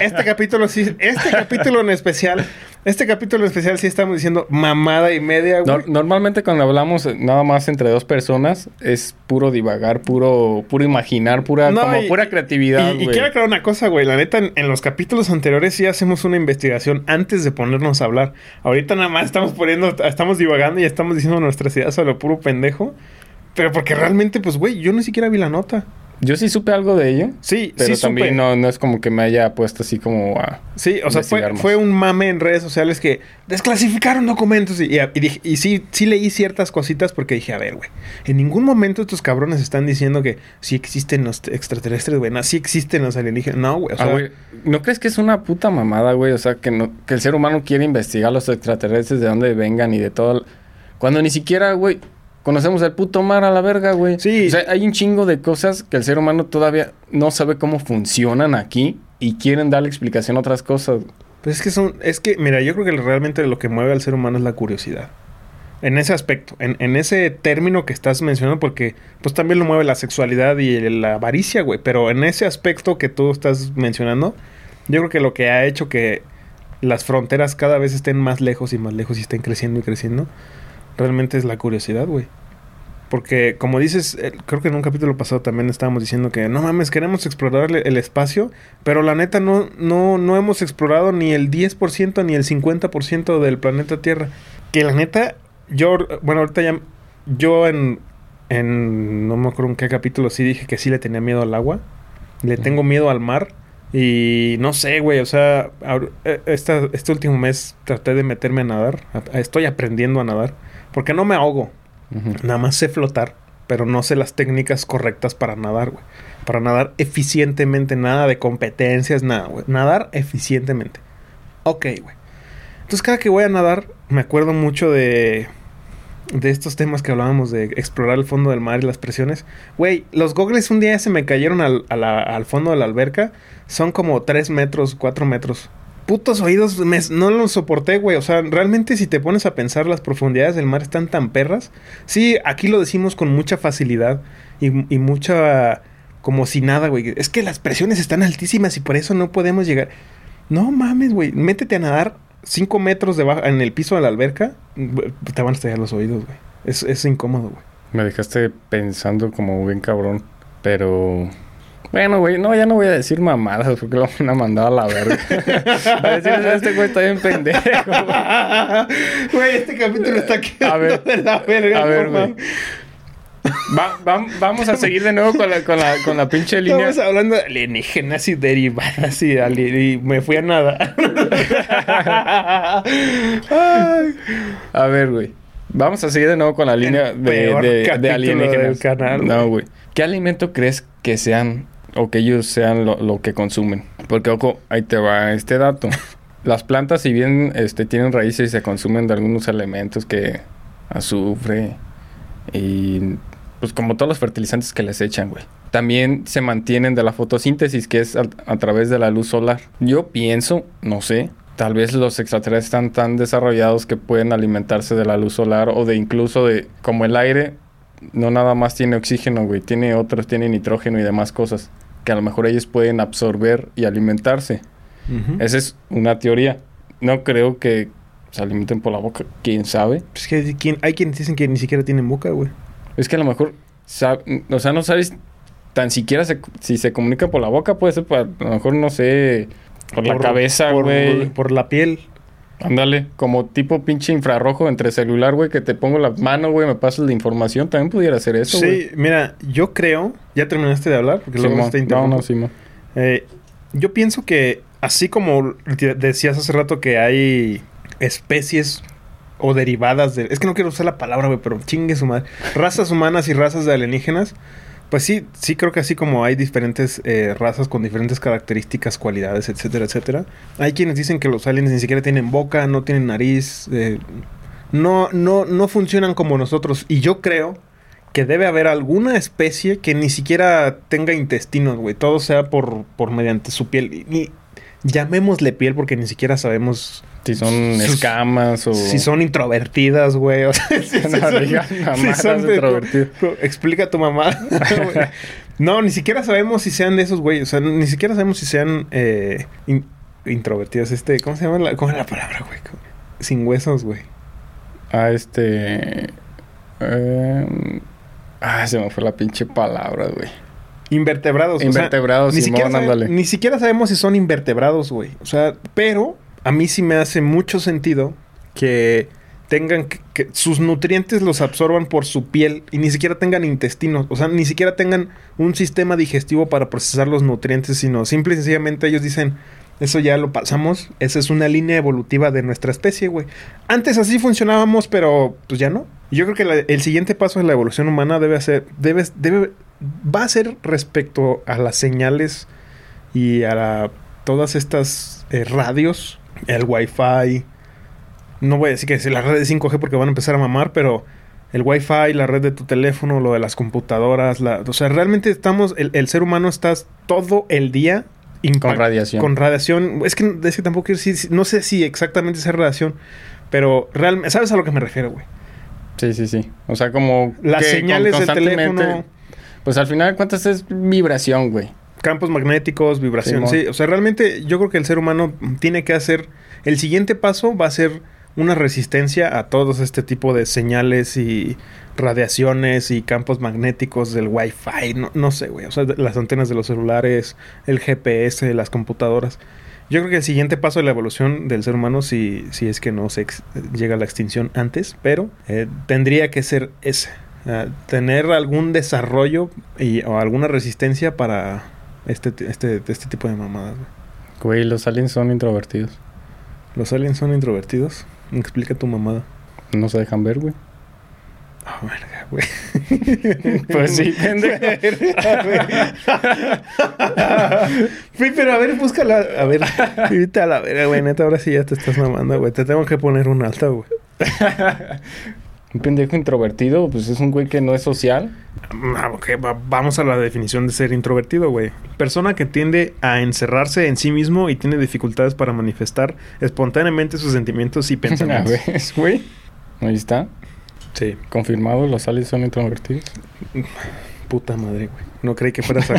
Este capítulo sí... Este capítulo en especial... Este capítulo en especial sí estamos diciendo mamada y media, güey. No- normalmente cuando hablamos nada más entre dos personas es puro divagar, puro puro imaginar, pura No, como y- pura creatividad, Y, quiero aclarar una cosa, güey. La neta, en, en los capítulos anteriores sí hacemos una investigación antes de ponernos a hablar. Ahorita nada más estamos poniendo, estamos divagando y estamos diciendo nuestras ideas a lo puro pendejo. Pero porque realmente, pues, güey, yo ni siquiera vi la nota. Yo sí supe algo de ello, Sí, pero sí también supe. no, no es como que me haya puesto así como a... Sí, o sea, fue, fue un mame en redes sociales que desclasificaron documentos. Y, y, dije- y sí, sí leí ciertas cositas porque dije, a ver, güey, en ningún momento estos cabrones están diciendo que sí existen los extraterrestres, güey. No, sí existen los alienígenas. No, güey. O Ah, güey, ¿No crees que es una puta mamada, güey? O sea, que, no, que el ser humano quiere investigar los extraterrestres, de dónde vengan y de todo. Cuando ni siquiera, güey, conocemos el puto mar a la verga, güey. Sí. O sea, hay un chingo de cosas que el ser humano todavía no sabe cómo funcionan aquí y quieren darle explicación a otras cosas. Pues es que son, es que, mira, yo creo que realmente lo que mueve al ser humano es la curiosidad. En ese aspecto, en, en ese término que estás mencionando, porque pues también lo mueve la sexualidad y la avaricia, güey. Pero en ese aspecto que tú estás mencionando, yo creo que lo que ha hecho que las fronteras cada vez estén más lejos y más lejos y estén creciendo y creciendo, realmente es la curiosidad, güey. Porque, como dices, eh, creo que en un capítulo pasado también estábamos diciendo que no mames, queremos explorar el, el espacio, pero la neta no, no, no hemos explorado ni el 10% ni el 50% del planeta Tierra. Que la neta, yo, bueno, ahorita ya, yo en, en, no me acuerdo en qué capítulo sí dije que sí le tenía miedo al agua, le tengo miedo al mar. Y no sé, güey, o sea, eh, esta- este último mes traté de meterme a nadar. Estoy aprendiendo a nadar. Porque no me ahogo. Nada más sé flotar, pero no sé las técnicas correctas para nadar, güey. Para nadar eficientemente, nada de competencias, nada, güey. Nadar eficientemente. Ok, güey. Entonces cada que voy a nadar, me acuerdo mucho de... de estos temas que hablábamos de explorar el fondo del mar y las presiones. Güey, los gogles un día se me cayeron al, al fondo de la alberca. Son como 3 metros, 4 metros. Putos oídos, me- no los soporté, güey. O sea, realmente si te pones a pensar, las profundidades del mar están tan perras. Sí, aquí lo decimos con mucha facilidad y, y mucha... como si nada, güey. Es que las presiones están altísimas y por eso no podemos llegar. No mames, güey. Métete a nadar 5 metros debajo, en el piso de la alberca. Te van a estallar los oídos, güey. Es, es incómodo, güey. Me dejaste pensando como bien cabrón. Pero. Bueno, güey, no, ya no voy a decir mamadas porque lo van a mandar a la verga. a decir, este güey está bien pendejo. güey". Güey, este capítulo está quedando A ver, de la verga. a ver, güey. mames. Va- va- vamos a seguir de nuevo con la, con la, con la pinche línea. Estamos hablando de alienígenas y derivadas y, y me fui a nada. A ver, güey. Vamos a seguir de nuevo con la línea de, de, de alienígenas. del canal, no, güey. ¿Qué alimento crees que sean o que ellos sean lo, lo que consumen? Porque, ojo, ahí te va este dato. Las plantas, si bien este, tienen raíces y se consumen de algunos elementos que azufre y pues como todos los fertilizantes que les echan, güey. También se mantienen de la fotosíntesis, que es a, a través de la luz solar. Yo pienso, no sé, tal vez los extraterrestres están tan desarrollados que pueden alimentarse de la luz solar o de incluso de, como el aire, no nada más tiene oxígeno, güey, tiene otros, tiene nitrógeno y demás cosas, que a lo mejor ellos pueden absorber y alimentarse. Esa es una teoría. No creo que se alimenten por la boca, quién sabe. Es que hay, quien- hay quienes dicen que ni siquiera tienen boca, güey. Es que a lo mejor, o sea, no sabes tan siquiera se- si se comunica por la boca, puede ser por, a lo mejor, no sé, por, la cabeza, por- güey. Por, la piel. Ándale, como tipo pinche infrarrojo entre celular, güey, que te pongo la mano, güey, me pasas la información, también pudiera ser eso, güey. sí, mira, yo creo. ¿Ya terminaste de hablar? Porque luego Simón. te no, no, Simón. Eh, yo pienso que así como decías hace rato que hay especies o derivadas de... Es que no quiero usar la palabra, güey, pero chingue su madre. Razas humanas y razas de alienígenas. Pues sí, sí creo que así como hay diferentes eh, razas con diferentes características, cualidades, etcétera, etcétera. Hay quienes dicen que los aliens ni siquiera tienen boca, no tienen nariz, eh, no, no, no funcionan como nosotros. Y yo creo que debe haber alguna especie que ni siquiera tenga intestinos, güey. Todo sea por, por mediante su piel. Y llamémosle piel porque ni siquiera sabemos Si son escamas o... si son introvertidas, güey. O sea, si, si No son- digas si mamadas son de- introvertidas. Explica a tu mamá. no, ni siquiera sabemos si sean de esos, güey. O sea, ni siquiera sabemos si sean eh, in- introvertidas. Este, ¿cómo se llama la, cómo es la palabra, güey? Sin huesos, güey. A este... eh, Ah, se me fue la pinche palabra, güey. Invertebrados. o sea, Invertebrados, ni, siquiera sabe- ni siquiera sabemos si son invertebrados, güey. O sea, pero a mí sí me hace mucho sentido que tengan que, sus nutrientes los absorban por su piel y ni siquiera tengan intestinos, o sea, ni siquiera tengan un sistema digestivo para procesar los nutrientes, sino simple y sencillamente ellos dicen, eso ya lo pasamos, esa es una línea evolutiva de nuestra especie, güey. Antes así funcionábamos, pero pues ya no. Yo creo que el siguiente paso de la evolución humana debe ser, debe, debe, va a ser respecto a las señales y a todas estas eh, radios, el wifi, no voy a decir que es la red de 5G porque van a empezar a mamar, pero el wifi, la red de tu teléfono, lo de las computadoras, la, o sea, realmente estamos, el, el ser humano está todo el día impact- Con radiación. Con radiación, es que, es que tampoco quiero decir, no sé si exactamente esa radiación, pero realmente, ¿sabes a lo que me refiero, güey? Sí, sí, sí. O sea, como... Las señales del teléfono, Pues al final de cuentas es vibración, güey. Campos magnéticos, vibración, sí, o sea, realmente yo creo que el ser humano tiene que hacer, el siguiente paso va a ser una resistencia a todos este tipo de señales y radiaciones y campos magnéticos del wifi, no, no sé, güey, o sea, las antenas de los celulares, el GPS, las computadoras. Yo creo que el siguiente paso de la evolución del ser humano, si, si es que no se ex- llega a la extinción antes, pero eh, tendría que ser ese. eh, tener algún desarrollo y, o alguna resistencia para este, este, este tipo de mamadas. güey. Güey, los aliens son introvertidos. Los aliens son introvertidos. Explica tu mamada. No se dejan ver, güey. Ah, verga, güey. Pues sí, pendejo. Güey, pero a ver, búscala. A ver, vete a la verga, güey. Neta, ahora sí ya te estás mamando, güey. Te tengo que poner un alta, güey. Un pendejo introvertido, pues es un güey que no es social. Ah, va- vamos a la definición de ser introvertido, güey. Persona que tiende a encerrarse en sí mismo y tiene dificultades para manifestar espontáneamente sus sentimientos y pensamientos. ver, güey. Ahí está. Sí, Confirmado, los aliens son introvertidos. puta madre, güey. No creí que fueras a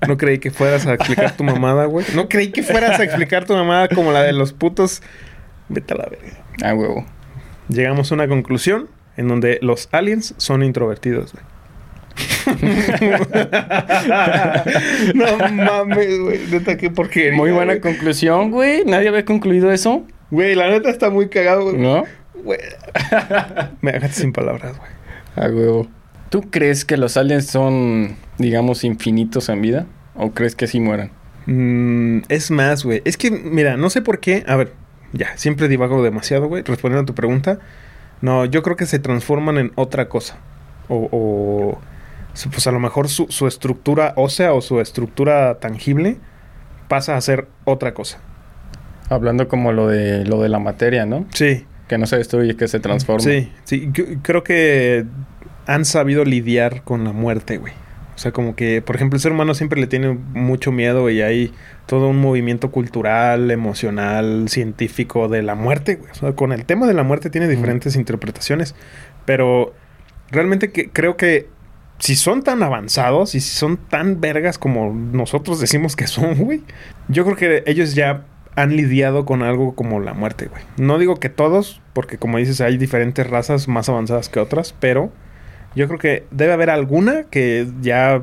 no creí que fueras a explicar tu mamada, güey. No creí que fueras a explicar tu mamada como la de los putos. Vete a la verga. Ah, huevo. Llegamos a una conclusión en donde los aliens son introvertidos, güey. no mames, güey. Neta, qué porquería. Muy buena güey. conclusión, güey. Nadie había concluido eso. Güey, la neta está muy cagado, güey. ¿No? Güey. Me dejaste sin palabras, güey. Ah, huevo. ¿Tú crees que los aliens son, digamos, infinitos en vida? ¿O crees que sí mueran? Mm, es más, güey. Es que, mira, no sé por qué. A ver, ya, siempre divago demasiado, güey. Respondiendo a tu pregunta. No, yo creo que se transforman en otra cosa. O, o pues a lo mejor su, su estructura ósea o su estructura tangible pasa a ser otra cosa. Hablando como lo de lo de la materia, ¿no? Sí, Que no se destruye, que se transforma. sí, sí. Yo creo que han sabido lidiar con la muerte, güey. O sea, como que, por ejemplo, el ser humano siempre le tiene mucho miedo y hay todo un movimiento cultural, emocional, científico de la muerte, güey. O sea, con el tema de la muerte tiene diferentes interpretaciones, pero realmente que, creo que si son tan avanzados y si son tan vergas como nosotros decimos que son, güey, yo creo que ellos ya han lidiado con algo como la muerte, güey. No digo que todos, porque como dices, hay diferentes razas más avanzadas que otras, pero yo creo que debe haber alguna que ya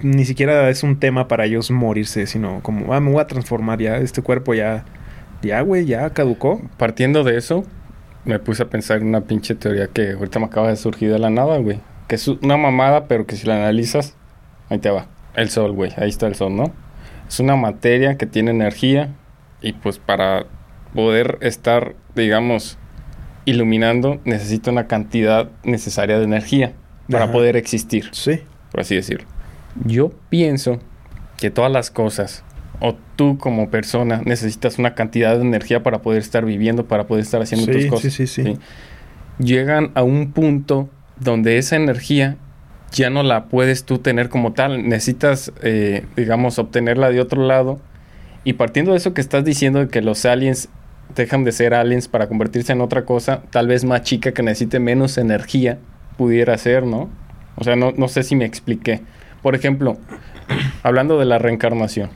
ni siquiera es un tema para ellos morirse, sino como, ah, me voy a transformar ya, este cuerpo ya, ya, güey, ya caducó. Partiendo de eso, me puse a pensar en una pinche teoría que ahorita me acaba de surgir de la nada, güey. Que es una mamada, pero que si la analizas, ahí te va. El sol, güey. Ahí está el sol, ¿no? Es una materia que tiene energía y pues para poder estar, digamos, iluminando, necesita una cantidad necesaria de energía para Ajá. poder existir, Sí. por así decirlo. Yo pienso que todas las cosas, o tú como persona, necesitas una cantidad de energía para poder estar viviendo, para poder estar haciendo Sí, tus sí, cosas. sí, sí. Llegan a un punto donde esa energía ya no la puedes tú tener como tal. Necesitas, eh, digamos, obtenerla de otro lado. Y partiendo de eso que estás diciendo de que los aliens dejan de ser aliens para convertirse en otra cosa, tal vez más chica que necesite menos energía, pudiera ser, ¿no? O sea, no, no sé si me expliqué. Por ejemplo, hablando de la reencarnación.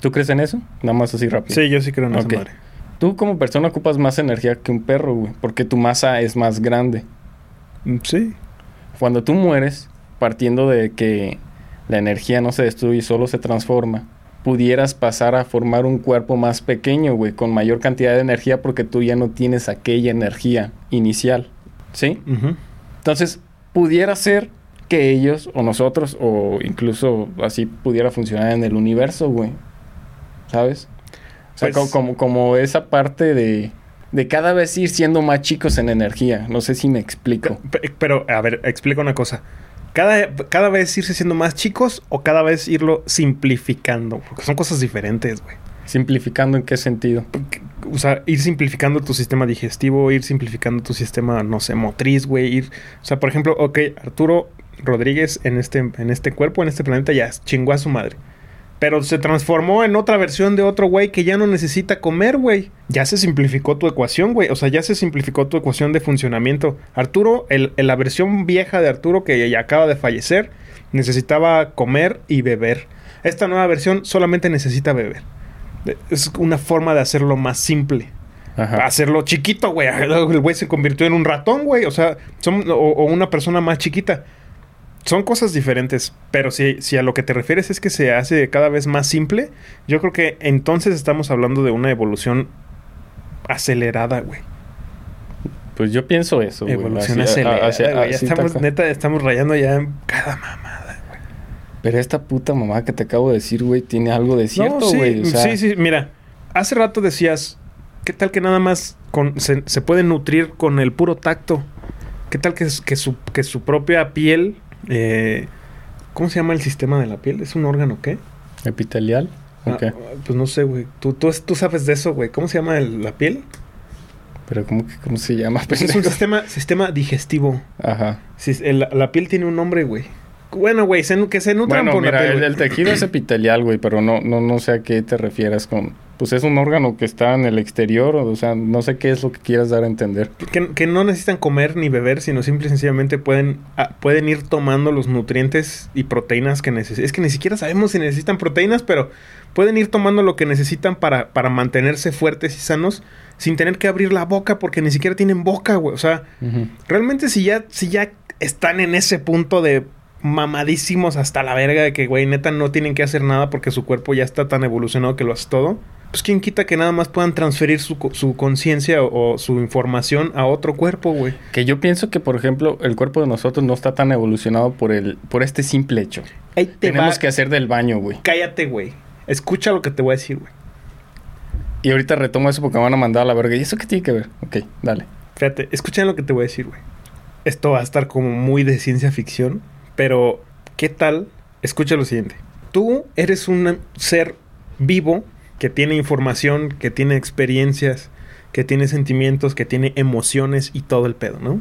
¿Tú crees en eso? Nada más así rápido. Sí, yo sí creo en esa Ok. madre. Tú como persona ocupas más energía que un perro, güey, porque tu masa es más grande. Mm, Sí. Cuando tú mueres, partiendo de que la energía no se destruye, solo se transforma, pudieras pasar a formar un cuerpo más pequeño, güey, con mayor cantidad de energía porque tú ya no tienes aquella energía inicial, ¿sí? Entonces, pudiera ser que ellos o nosotros o incluso así pudiera funcionar en el universo, güey. ¿Sabes? O sea, Pues- co- como, como esa parte de, de cada vez ir siendo más chicos en energía. No sé si me explico. Pe- Pero, a ver, explica una cosa. Cada, cada vez irse siendo más chicos o cada vez irlo simplificando. Porque son cosas diferentes, güey. Simplificando en qué sentido. O sea, ir simplificando tu sistema digestivo, ir simplificando tu sistema, no sé, motriz, güey. Ir, o sea, por ejemplo, ok, Arturo Rodríguez en este, en este cuerpo, en este planeta, ya chingó a su madre. Pero se transformó en otra versión de otro güey que ya no necesita comer, güey. Ya se simplificó tu ecuación, güey. O sea, ya se simplificó tu ecuación de funcionamiento. Arturo, el, el- la versión vieja de Arturo que ya acaba de fallecer, necesitaba comer y beber. Esta nueva versión solamente necesita beber. Es una forma de hacerlo más simple. Ajá. Hacerlo chiquito, güey. El güey se convirtió en un ratón, güey. O sea, son, o, o una persona más chiquita. Son cosas diferentes. Pero si, si a lo que te refieres es que se hace cada vez más simple, yo creo que entonces estamos hablando de una evolución acelerada, güey. Pues yo pienso eso. güey. Evolución Así- acelerada, hacia- güey. Ya estamos, neta, estamos rayando ya en cada mamada, güey. Pero esta puta mamá que te acabo de decir, güey, tiene algo de cierto, No, sí, güey. o sea, sí, sí, mira, hace rato decías, ¿qué tal que nada más con, se, se puede nutrir con el puro tacto? ¿Qué tal que, que, su, que su propia piel, eh, ¿cómo se llama el sistema de la piel? ¿Es un órgano qué? Epitelial. Ah, pues no sé, güey. ¿Tú, tú, tú sabes de eso, güey. ¿Cómo se llama el- la piel? Pero ¿cómo, que- cómo se llama? Pues es un sistema, sistema digestivo. Ajá. El- la piel tiene un nombre, güey. Bueno, güey, se que se nutran Bueno, por mira, la piel. el, tejido es epitelial, güey, pero no, no, no sé a qué te refieres con... Pues es un órgano que está en el exterior, o sea, no sé qué es lo que quieras dar a entender. Que, que no necesitan comer ni beber, sino simple y sencillamente pueden, ah, pueden ir tomando los nutrientes y proteínas que necesitan. Es que ni siquiera sabemos si necesitan proteínas, pero pueden ir tomando lo que necesitan para, para mantenerse fuertes y sanos sin tener que abrir la boca porque ni siquiera tienen boca, güey. O sea, realmente si ya, si ya están en ese punto de mamadísimos hasta la verga de que, güey, neta no tienen que hacer nada porque su cuerpo ya está tan evolucionado que lo hace todo. Pues quién quita que nada más puedan transferir su, su conciencia o, o su información a otro cuerpo, güey. Que yo pienso que, por ejemplo, el cuerpo de nosotros no está tan evolucionado por el por este simple hecho. Ahí te Tenemos va- que hacer del baño, güey. Cállate, güey. Escucha lo que te voy a decir, güey. Y ahorita retomo eso porque me van a mandar a la verga. ¿Y eso qué tiene que ver? Ok, dale. Fíjate, escuchen lo que te voy a decir, güey. Esto va a estar como muy de ciencia ficción, pero ¿qué tal? Escucha lo siguiente. Tú eres un ser vivo que tiene información, que tiene experiencias, que tiene sentimientos, que tiene emociones y todo el pedo, ¿no?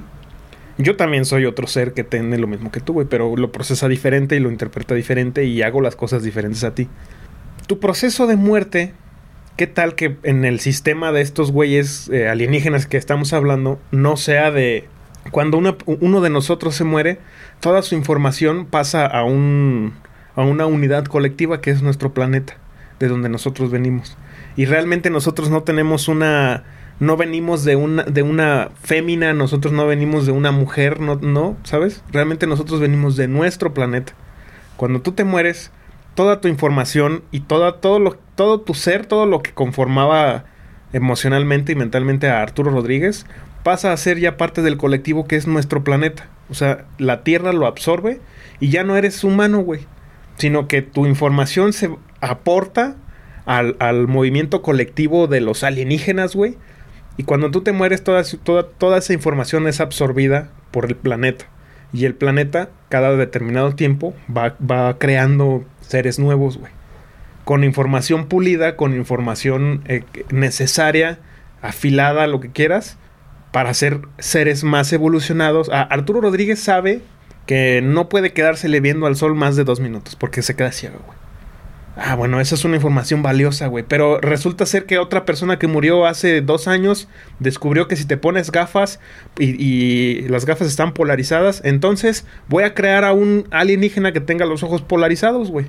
Yo también soy otro ser que tiene lo mismo que tú, güey, pero lo procesa diferente y lo interpreta diferente y hago las cosas diferentes a ti. Tu proceso de muerte ¿Qué tal que en el sistema de estos güeyes eh, alienígenas que estamos hablando no sea de cuando uno de nosotros se muere, toda su información pasa a un a una unidad colectiva que es nuestro planeta, de donde nosotros venimos. Y realmente nosotros no tenemos una no venimos de una de una fémina, nosotros no venimos de una mujer, no no, ¿sabes? Realmente nosotros venimos de nuestro planeta. Cuando tú te mueres, toda tu información y toda, todo, lo, todo tu ser, todo lo que conformaba emocionalmente y mentalmente a Arturo Rodríguez, pasa a ser ya parte del colectivo que es nuestro planeta. O sea, la Tierra lo absorbe y ya no eres humano, güey. Sino que tu información se aporta al, movimiento colectivo de los alienígenas, güey. Y cuando tú te mueres, toda, toda, toda esa información es absorbida por el planeta. Y el planeta, cada determinado tiempo, va, va creando seres nuevos, güey. Con información pulida, con información eh, necesaria, afilada, lo que quieras, para ser seres más evolucionados. A Arturo Rodríguez sabe que no puede quedársele viendo al sol más de dos minutos, porque se queda ciego, güey. Ah, bueno, esa es una información valiosa, güey. Pero resulta ser que otra persona que murió hace dos años descubrió que si te pones gafas y, las gafas están polarizadas, entonces voy a crear a un alienígena que tenga los ojos polarizados, güey.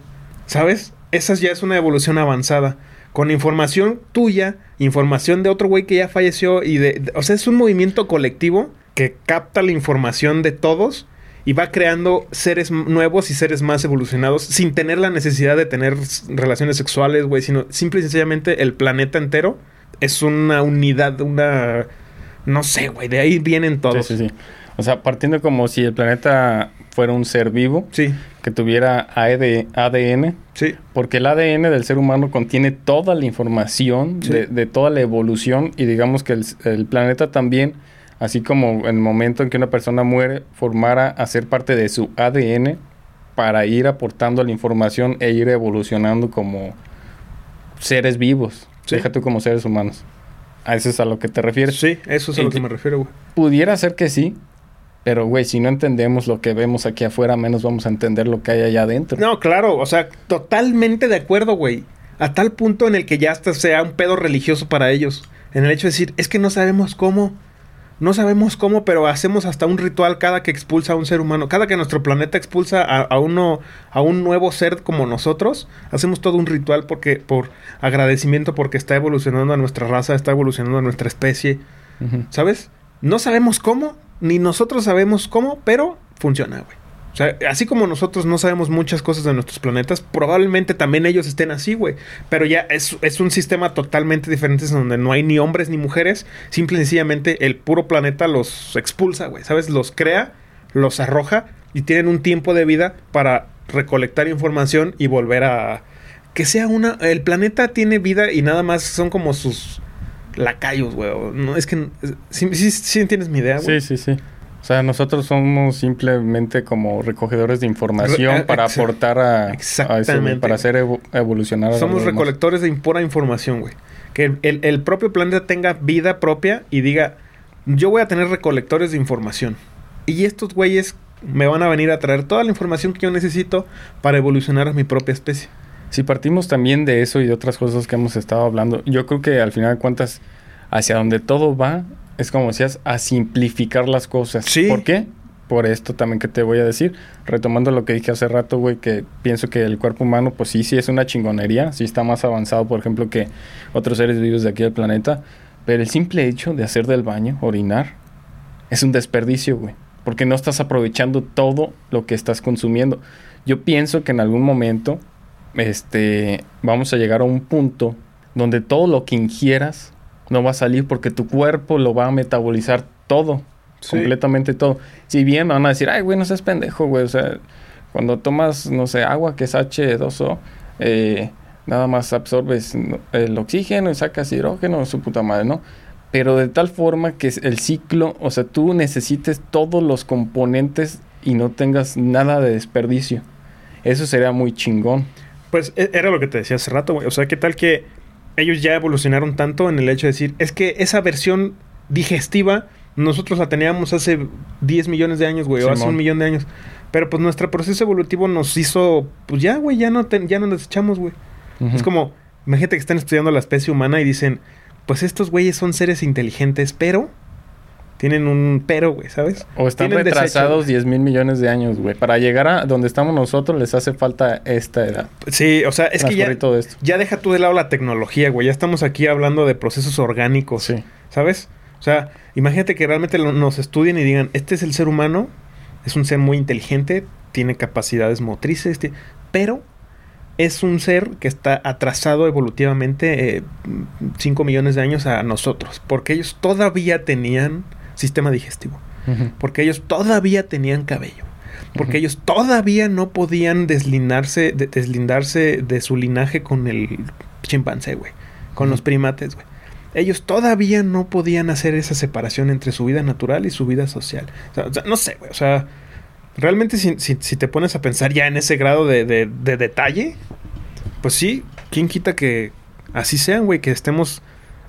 ¿Sabes? Esa ya es una evolución avanzada. Con información tuya, información de otro güey que ya falleció y de- O sea, es un movimiento colectivo que capta la información de todos y va creando seres nuevos y seres más evolucionados sin tener la necesidad de tener relaciones sexuales, güey, sino simple y sencillamente el planeta entero es una unidad, una... No sé, güey, de ahí vienen todos. Sí, sí, sí. O sea, partiendo como si el planeta fuera un ser vivo Sí, que tuviera ADN, sí, porque el ADN del ser humano contiene toda la información Sí. de, de toda la evolución y digamos que el, el planeta también, así como en el momento en que una persona muere, formara a ser parte de su ADN para ir aportando la información e ir evolucionando como seres vivos. Sí. Deja tú como seres humanos. A eso es a lo que te refieres. sí, eso es a lo Y- que me refiero, güey. Pudiera ser que sí, pero güey, si no entendemos lo que vemos aquí afuera, menos vamos a entender lo que hay allá adentro. No, claro, o sea, totalmente de acuerdo, güey. A tal punto en el que ya hasta sea un pedo religioso para ellos. En el hecho de decir, es que no sabemos cómo. No sabemos cómo, pero hacemos hasta un ritual cada que expulsa a un ser humano. Cada que nuestro planeta expulsa a, a uno, a un nuevo ser como nosotros, hacemos todo un ritual porque, por agradecimiento porque está evolucionando a nuestra raza, está evolucionando a nuestra especie. ¿Sabes? No sabemos cómo, ni nosotros sabemos cómo, pero funciona, güey. O sea, así como nosotros no sabemos muchas cosas de nuestros planetas, probablemente también ellos estén así, güey. Pero ya es, es un sistema totalmente diferente en donde no hay ni hombres ni mujeres. Simple y sencillamente el puro planeta los expulsa, güey. ¿Sabes? Los crea, los arroja y tienen un tiempo de vida para recolectar información y volver a... Que sea una... El planeta tiene vida y nada más son como sus lacayos, güey. No, es que... Sí, sí, mi idea, güey. Sí, sí, sí. O sea, nosotros somos simplemente como recogedores de información Re- para aportar a, a eso, Exactamente. güey, para hacer evo- evolucionar. a Somos recolectores de pura información, güey. Que el, el- el propio planeta tenga vida propia y diga, yo voy a tener recolectores de información. Y estos güeyes me van a venir a traer toda la información que yo necesito para evolucionar a mi propia especie. Si partimos también de eso y de otras cosas que hemos estado hablando, yo creo que al final de cuentas, hacia donde todo va, es como decías, a simplificar las cosas. Sí. ¿Por qué? Por esto también que te voy a decir, retomando lo que dije hace rato, güey, que pienso que el cuerpo humano, pues sí, sí es una chingonería, sí está más avanzado, por ejemplo, que otros seres vivos de aquí del planeta, pero el simple hecho de hacer del baño, orinar, es un desperdicio, güey, porque no estás aprovechando todo lo que estás consumiendo. Yo pienso que en algún momento este, vamos a llegar a un punto donde todo lo que ingieras no va a salir porque tu cuerpo lo va a metabolizar todo, Sí. completamente todo. Si bien van a decir, ay, güey, no seas pendejo, güey, o sea, cuando tomas, no sé, agua que es H2O, eh, nada más absorbes el oxígeno y sacas hidrógeno, su puta madre, ¿no? Pero de tal forma que el ciclo, o sea, tú necesites todos los componentes y no tengas nada de desperdicio. Eso sería muy chingón. Pues e- era lo que te decía hace rato, güey. O sea, ¿qué tal que ellos ya evolucionaron tanto en el hecho de decir, es que esa versión digestiva nosotros la teníamos hace 10 millones de años, güey, o hace un millón de años. Pero pues nuestro proceso evolutivo nos hizo, pues ya, güey, ya no, te- ya no nos desechamos, güey. Es como, imagínate que están estudiando la especie humana y dicen, pues estos güeyes son seres inteligentes, pero tienen un pero, güey, ¿sabes? O están Tienen desecho, retrasados güey. 10 mil millones de años, güey. Para llegar a donde estamos nosotros les hace falta esta edad. Sí, o sea, es que ya, todo esto. ya deja tú de lado la tecnología, güey. Ya estamos aquí hablando de procesos orgánicos, Sí. ¿sabes? O sea, imagínate que realmente lo- nos estudien y digan, este es el ser humano, es un ser muy inteligente, tiene capacidades motrices, pero es un ser que está atrasado evolutivamente 5 millones de años a nosotros, porque ellos todavía tenían sistema digestivo, porque ellos todavía tenían cabello, porque ellos todavía no podían deslindarse, de- deslindarse de su linaje con el chimpancé, güey, con los primates, güey. Ellos todavía no podían hacer esa separación entre su vida natural y su vida social. O sea, o sea, no sé, güey. O sea, realmente si, si- si te pones a pensar ya en ese grado de, de- de detalle, pues sí, ¿quién quita que así sean, güey? Que estemos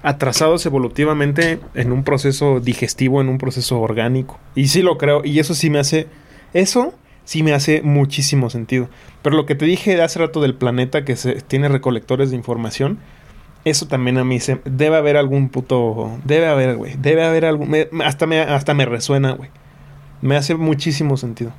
atrasados evolutivamente en un proceso digestivo, en un proceso orgánico. Y sí lo creo. Y eso sí me hace... Eso sí me hace muchísimo sentido. Pero lo que te dije hace rato del planeta que se, tiene recolectores de información, eso también a mí se... Debe haber algún puto... Debe haber, güey. Debe haber algún... hasta, me, hasta me resuena, güey. Me hace muchísimo sentido.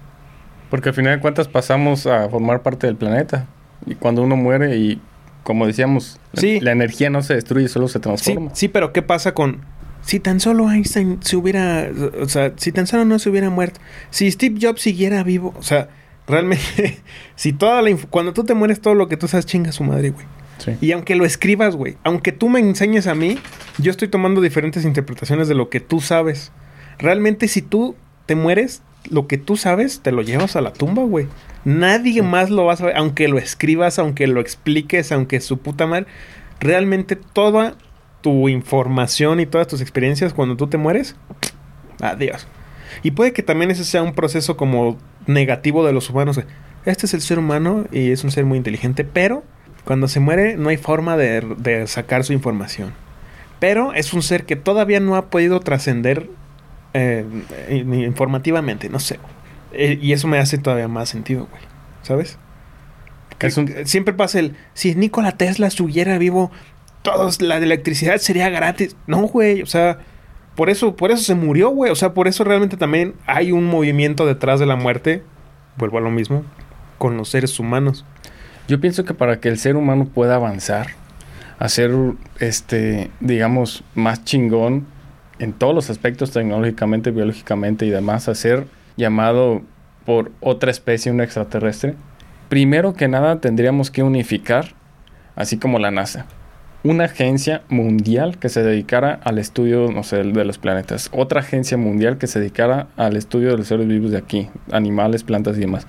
Porque al final de cuentas pasamos a formar parte del planeta. Y cuando uno muere y, como decíamos, la- Sí. la energía no se destruye, solo se Sí, transforma. sí, pero ¿qué pasa con... Si tan solo Einstein se hubiera... O sea, si tan solo no se hubiera muerto. Si Steve Jobs siguiera vivo. O sea, realmente... si toda la... Cuando tú te mueres, todo lo que tú sabes chinga a su madre, güey. Sí. Y aunque lo escribas, güey, aunque tú me enseñes a mí, yo estoy tomando diferentes interpretaciones de lo que tú sabes. Realmente si tú te mueres, lo que tú sabes te lo llevas a la tumba, güey. Nadie más lo va a saber, aunque lo escribas, aunque lo expliques, aunque su puta madre. Realmente toda tu información y todas tus experiencias cuando tú te mueres, adiós. Y puede que también ese sea un proceso como negativo de los humanos. Este es el ser humano y es un ser muy inteligente, pero cuando se muere no hay forma de, de sacar su información. Pero es un ser que todavía no ha podido trascender eh, in- informativamente, no sé. Eh, y eso me hace todavía más sentido, güey. ¿Sabes? Que- Es un- que siempre pasa el, si Nikola Tesla estuviera vivo, todos la electricidad sería gratis. No, güey, o sea, por eso, por eso se murió, güey. O sea, por eso realmente también hay un movimiento detrás de la muerte. Vuelvo a lo mismo con los seres humanos. Yo pienso que para que el ser humano pueda avanzar, hacer, este, digamos, más chingón en todos los aspectos tecnológicamente, biológicamente y demás, a ser llamado por otra especie, un extraterrestre, primero que nada tendríamos que unificar, así como la NASA, una agencia mundial que se dedicara al estudio, no sé, de los planetas, otra agencia mundial que se dedicara al estudio de los seres vivos de aquí, animales, plantas y demás,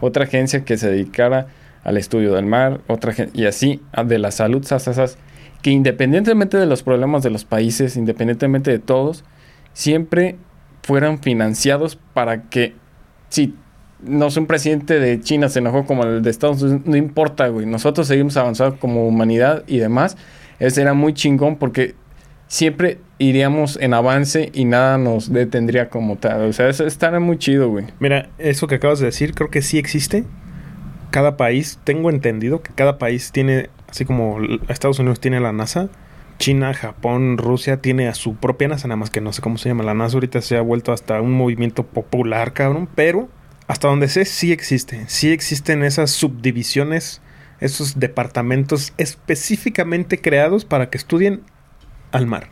otra agencia que se dedicara al estudio del mar, otra y así de la salud, sas, sas, sas, que independientemente de los problemas de los países, independientemente de todos, siempre fueran financiados para que si no sé, un presidente de China se enojó como el de Estados Unidos, no importa, güey. Nosotros seguimos avanzando como humanidad y demás. Ese era muy chingón porque siempre iríamos en avance y nada nos detendría como tal. O sea, eso estaría muy chido, güey. Mira, eso que acabas de decir, creo que sí existe. Cada país, tengo entendido que cada país tiene, así como Estados Unidos tiene la NASA, China, Japón, Rusia tiene a su propia NASA, nada más que no sé cómo se llama. La NASA ahorita se ha vuelto hasta un movimiento popular, cabrón, pero hasta donde sé, sí existe. Sí existen esas subdivisiones, esos departamentos específicamente creados para que estudien al mar,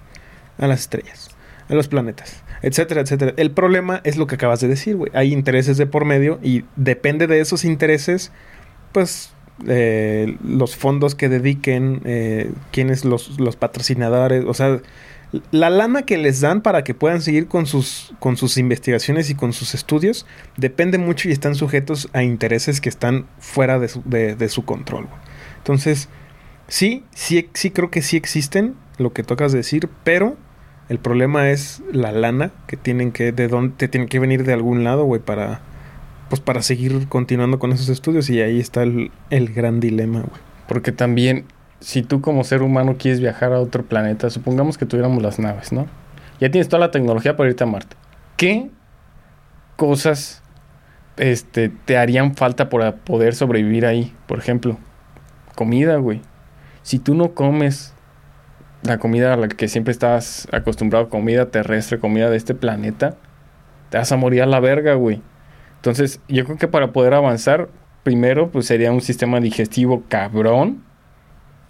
a las estrellas, a los planetas, etcétera, etcétera. El problema es lo que acabas de decir, güey. Hay intereses de por medio y depende de esos intereses, pues eh, los fondos que dediquen, eh, quiénes los, los patrocinadores, o sea, la lana que les dan para que puedan seguir con sus, con sus investigaciones y con sus estudios depende mucho y están sujetos a intereses que están fuera de su, de, su control. Entonces, sí, sí, sí creo que sí existen, lo que tocas decir, pero el problema es la lana que tienen que, de dónde, tienen que venir de algún lado, güey, para, pues para seguir continuando con esos estudios y ahí está el, gran dilema, güey. Porque también si tú como ser humano quieres viajar a otro planeta, supongamos que tuviéramos las naves, ¿no? Ya tienes toda la tecnología para irte a Marte. ¿Qué cosas este, te harían falta para poder sobrevivir ahí? Por ejemplo, comida, güey. Si tú no comes la comida a la que siempre estás acostumbrado, comida terrestre, comida de este planeta, te vas a morir a la verga, güey. Entonces, yo creo que para poder avanzar, primero, pues sería un sistema digestivo cabrón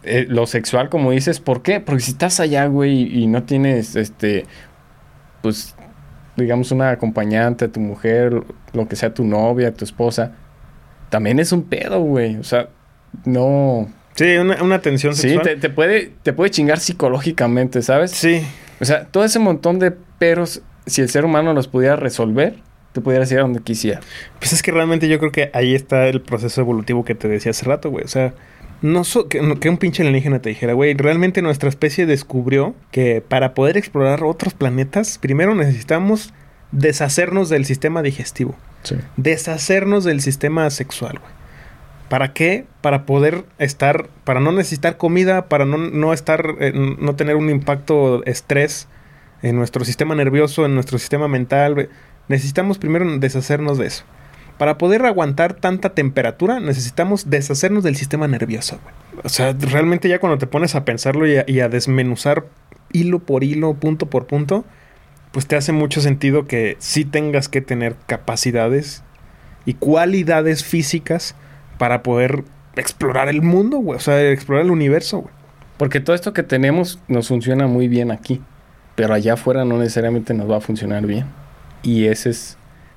eh, lo sexual, como dices, ¿por qué? Porque si estás allá, güey, y no tienes, este, pues, digamos, una acompañante, tu mujer, lo que sea tu novia, tu esposa, también es un pedo, güey. O sea, no. Sí, una, tensión sexual. Sí, te, puede, te puede chingar psicológicamente, ¿sabes? Sí. O sea, todo ese montón de peros, si el ser humano los pudiera resolver, te pudiera ir a donde quisiera. Pues es que realmente yo creo que ahí está el proceso evolutivo que te decía hace rato, güey. O sea, no que, un pinche alienígena te dijera, güey, realmente nuestra especie descubrió que para poder explorar otros planetas, primero necesitamos deshacernos del sistema digestivo. Deshacernos del sistema sexual, güey. ¿Para qué? Para poder estar, para no necesitar comida, para no, no estar, eh, no tener un impacto estrés en nuestro sistema nervioso, en nuestro sistema mental. Necesitamos primero deshacernos de eso. Para poder aguantar tanta temperatura necesitamos deshacernos del sistema nervioso. O sea, realmente ya cuando te pones a pensarlo y a, desmenuzar hilo por hilo, punto por punto, pues te hace mucho sentido que sí tengas que tener capacidades y cualidades físicas para poder explorar el mundo, güey. O sea, explorar el universo. Porque todo esto que tenemos nos funciona muy bien aquí. Pero allá afuera no necesariamente nos va a funcionar bien. Y ese es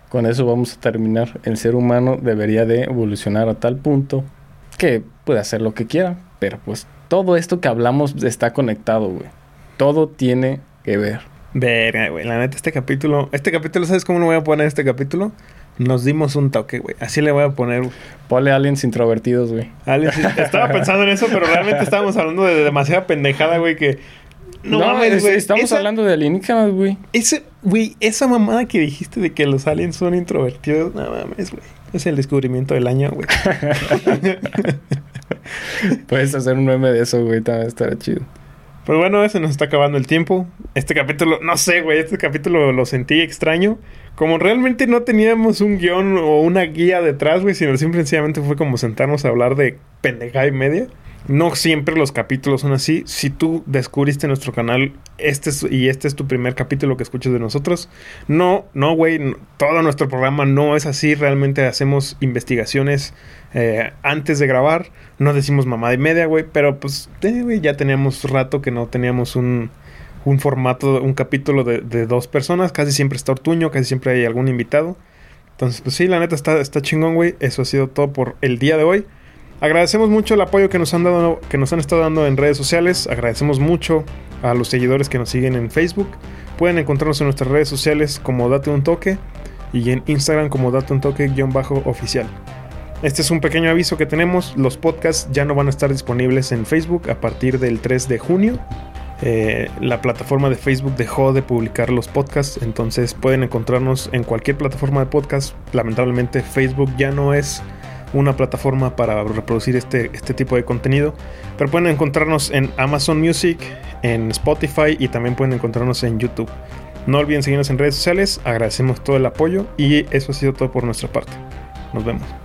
con eso vamos a terminar. El ser humano debería de evolucionar a tal punto que puede hacer lo que quiera. Pero pues todo esto que hablamos está conectado, güey. Todo tiene que ver. Verga, güey. La neta, este capítulo... Este capítulo, ¿sabes cómo lo voy a poner este capítulo? Nos dimos un toque, güey. Así le voy a poner. Ponle aliens introvertidos, güey. Estaba pensando en eso, pero realmente estábamos hablando de demasiada pendejada, güey, que no, mames, güey. Estamos hablando de alienígenas, güey. Ese, güey, esa mamada que dijiste de que los aliens son introvertidos, no mames, güey. Es el descubrimiento del año, güey. Puedes hacer un meme de eso, güey. También estará chido. Pues bueno, se nos está acabando el tiempo. Este capítulo, no sé, güey, este capítulo lo sentí extraño. Como realmente no teníamos un guion o una guía detrás, güey, sino simplemente fue como sentarnos a hablar de pendejada y media. No siempre los capítulos son así. Si tú descubriste nuestro canal este y este es tu primer capítulo que escuchas de nosotros, no, no, güey, todo nuestro programa no es así. Realmente hacemos investigaciones eh, antes de grabar. No decimos mamá y media, güey, pero pues, eh, ya teníamos rato que no teníamos un, un formato, un capítulo de, de, dos personas. Casi siempre está Ortuño, casi siempre hay algún invitado. Entonces, pues sí, la neta está, está chingón, güey. Eso ha sido todo por el día de hoy. Agradecemos mucho el apoyo que nos han dado, que nos han estado dando en redes sociales. Agradecemos mucho a los seguidores que nos siguen en Facebook. Pueden encontrarnos en nuestras redes sociales como Date un Toque y en Instagram como Date un Toque-oficial. Este es un pequeño aviso que tenemos. Los podcasts ya no van a estar disponibles en Facebook a partir del 3 de junio. eh, la plataforma de Facebook dejó de publicar los podcasts, entonces pueden encontrarnos en cualquier plataforma de podcast. Lamentablemente Facebook ya no es una plataforma para reproducir este, este tipo de contenido, pero pueden encontrarnos en Amazon Music, en Spotify y también pueden encontrarnos en YouTube. No olviden seguirnos en redes sociales, agradecemos todo el apoyo y eso ha sido todo por nuestra parte. Nos vemos.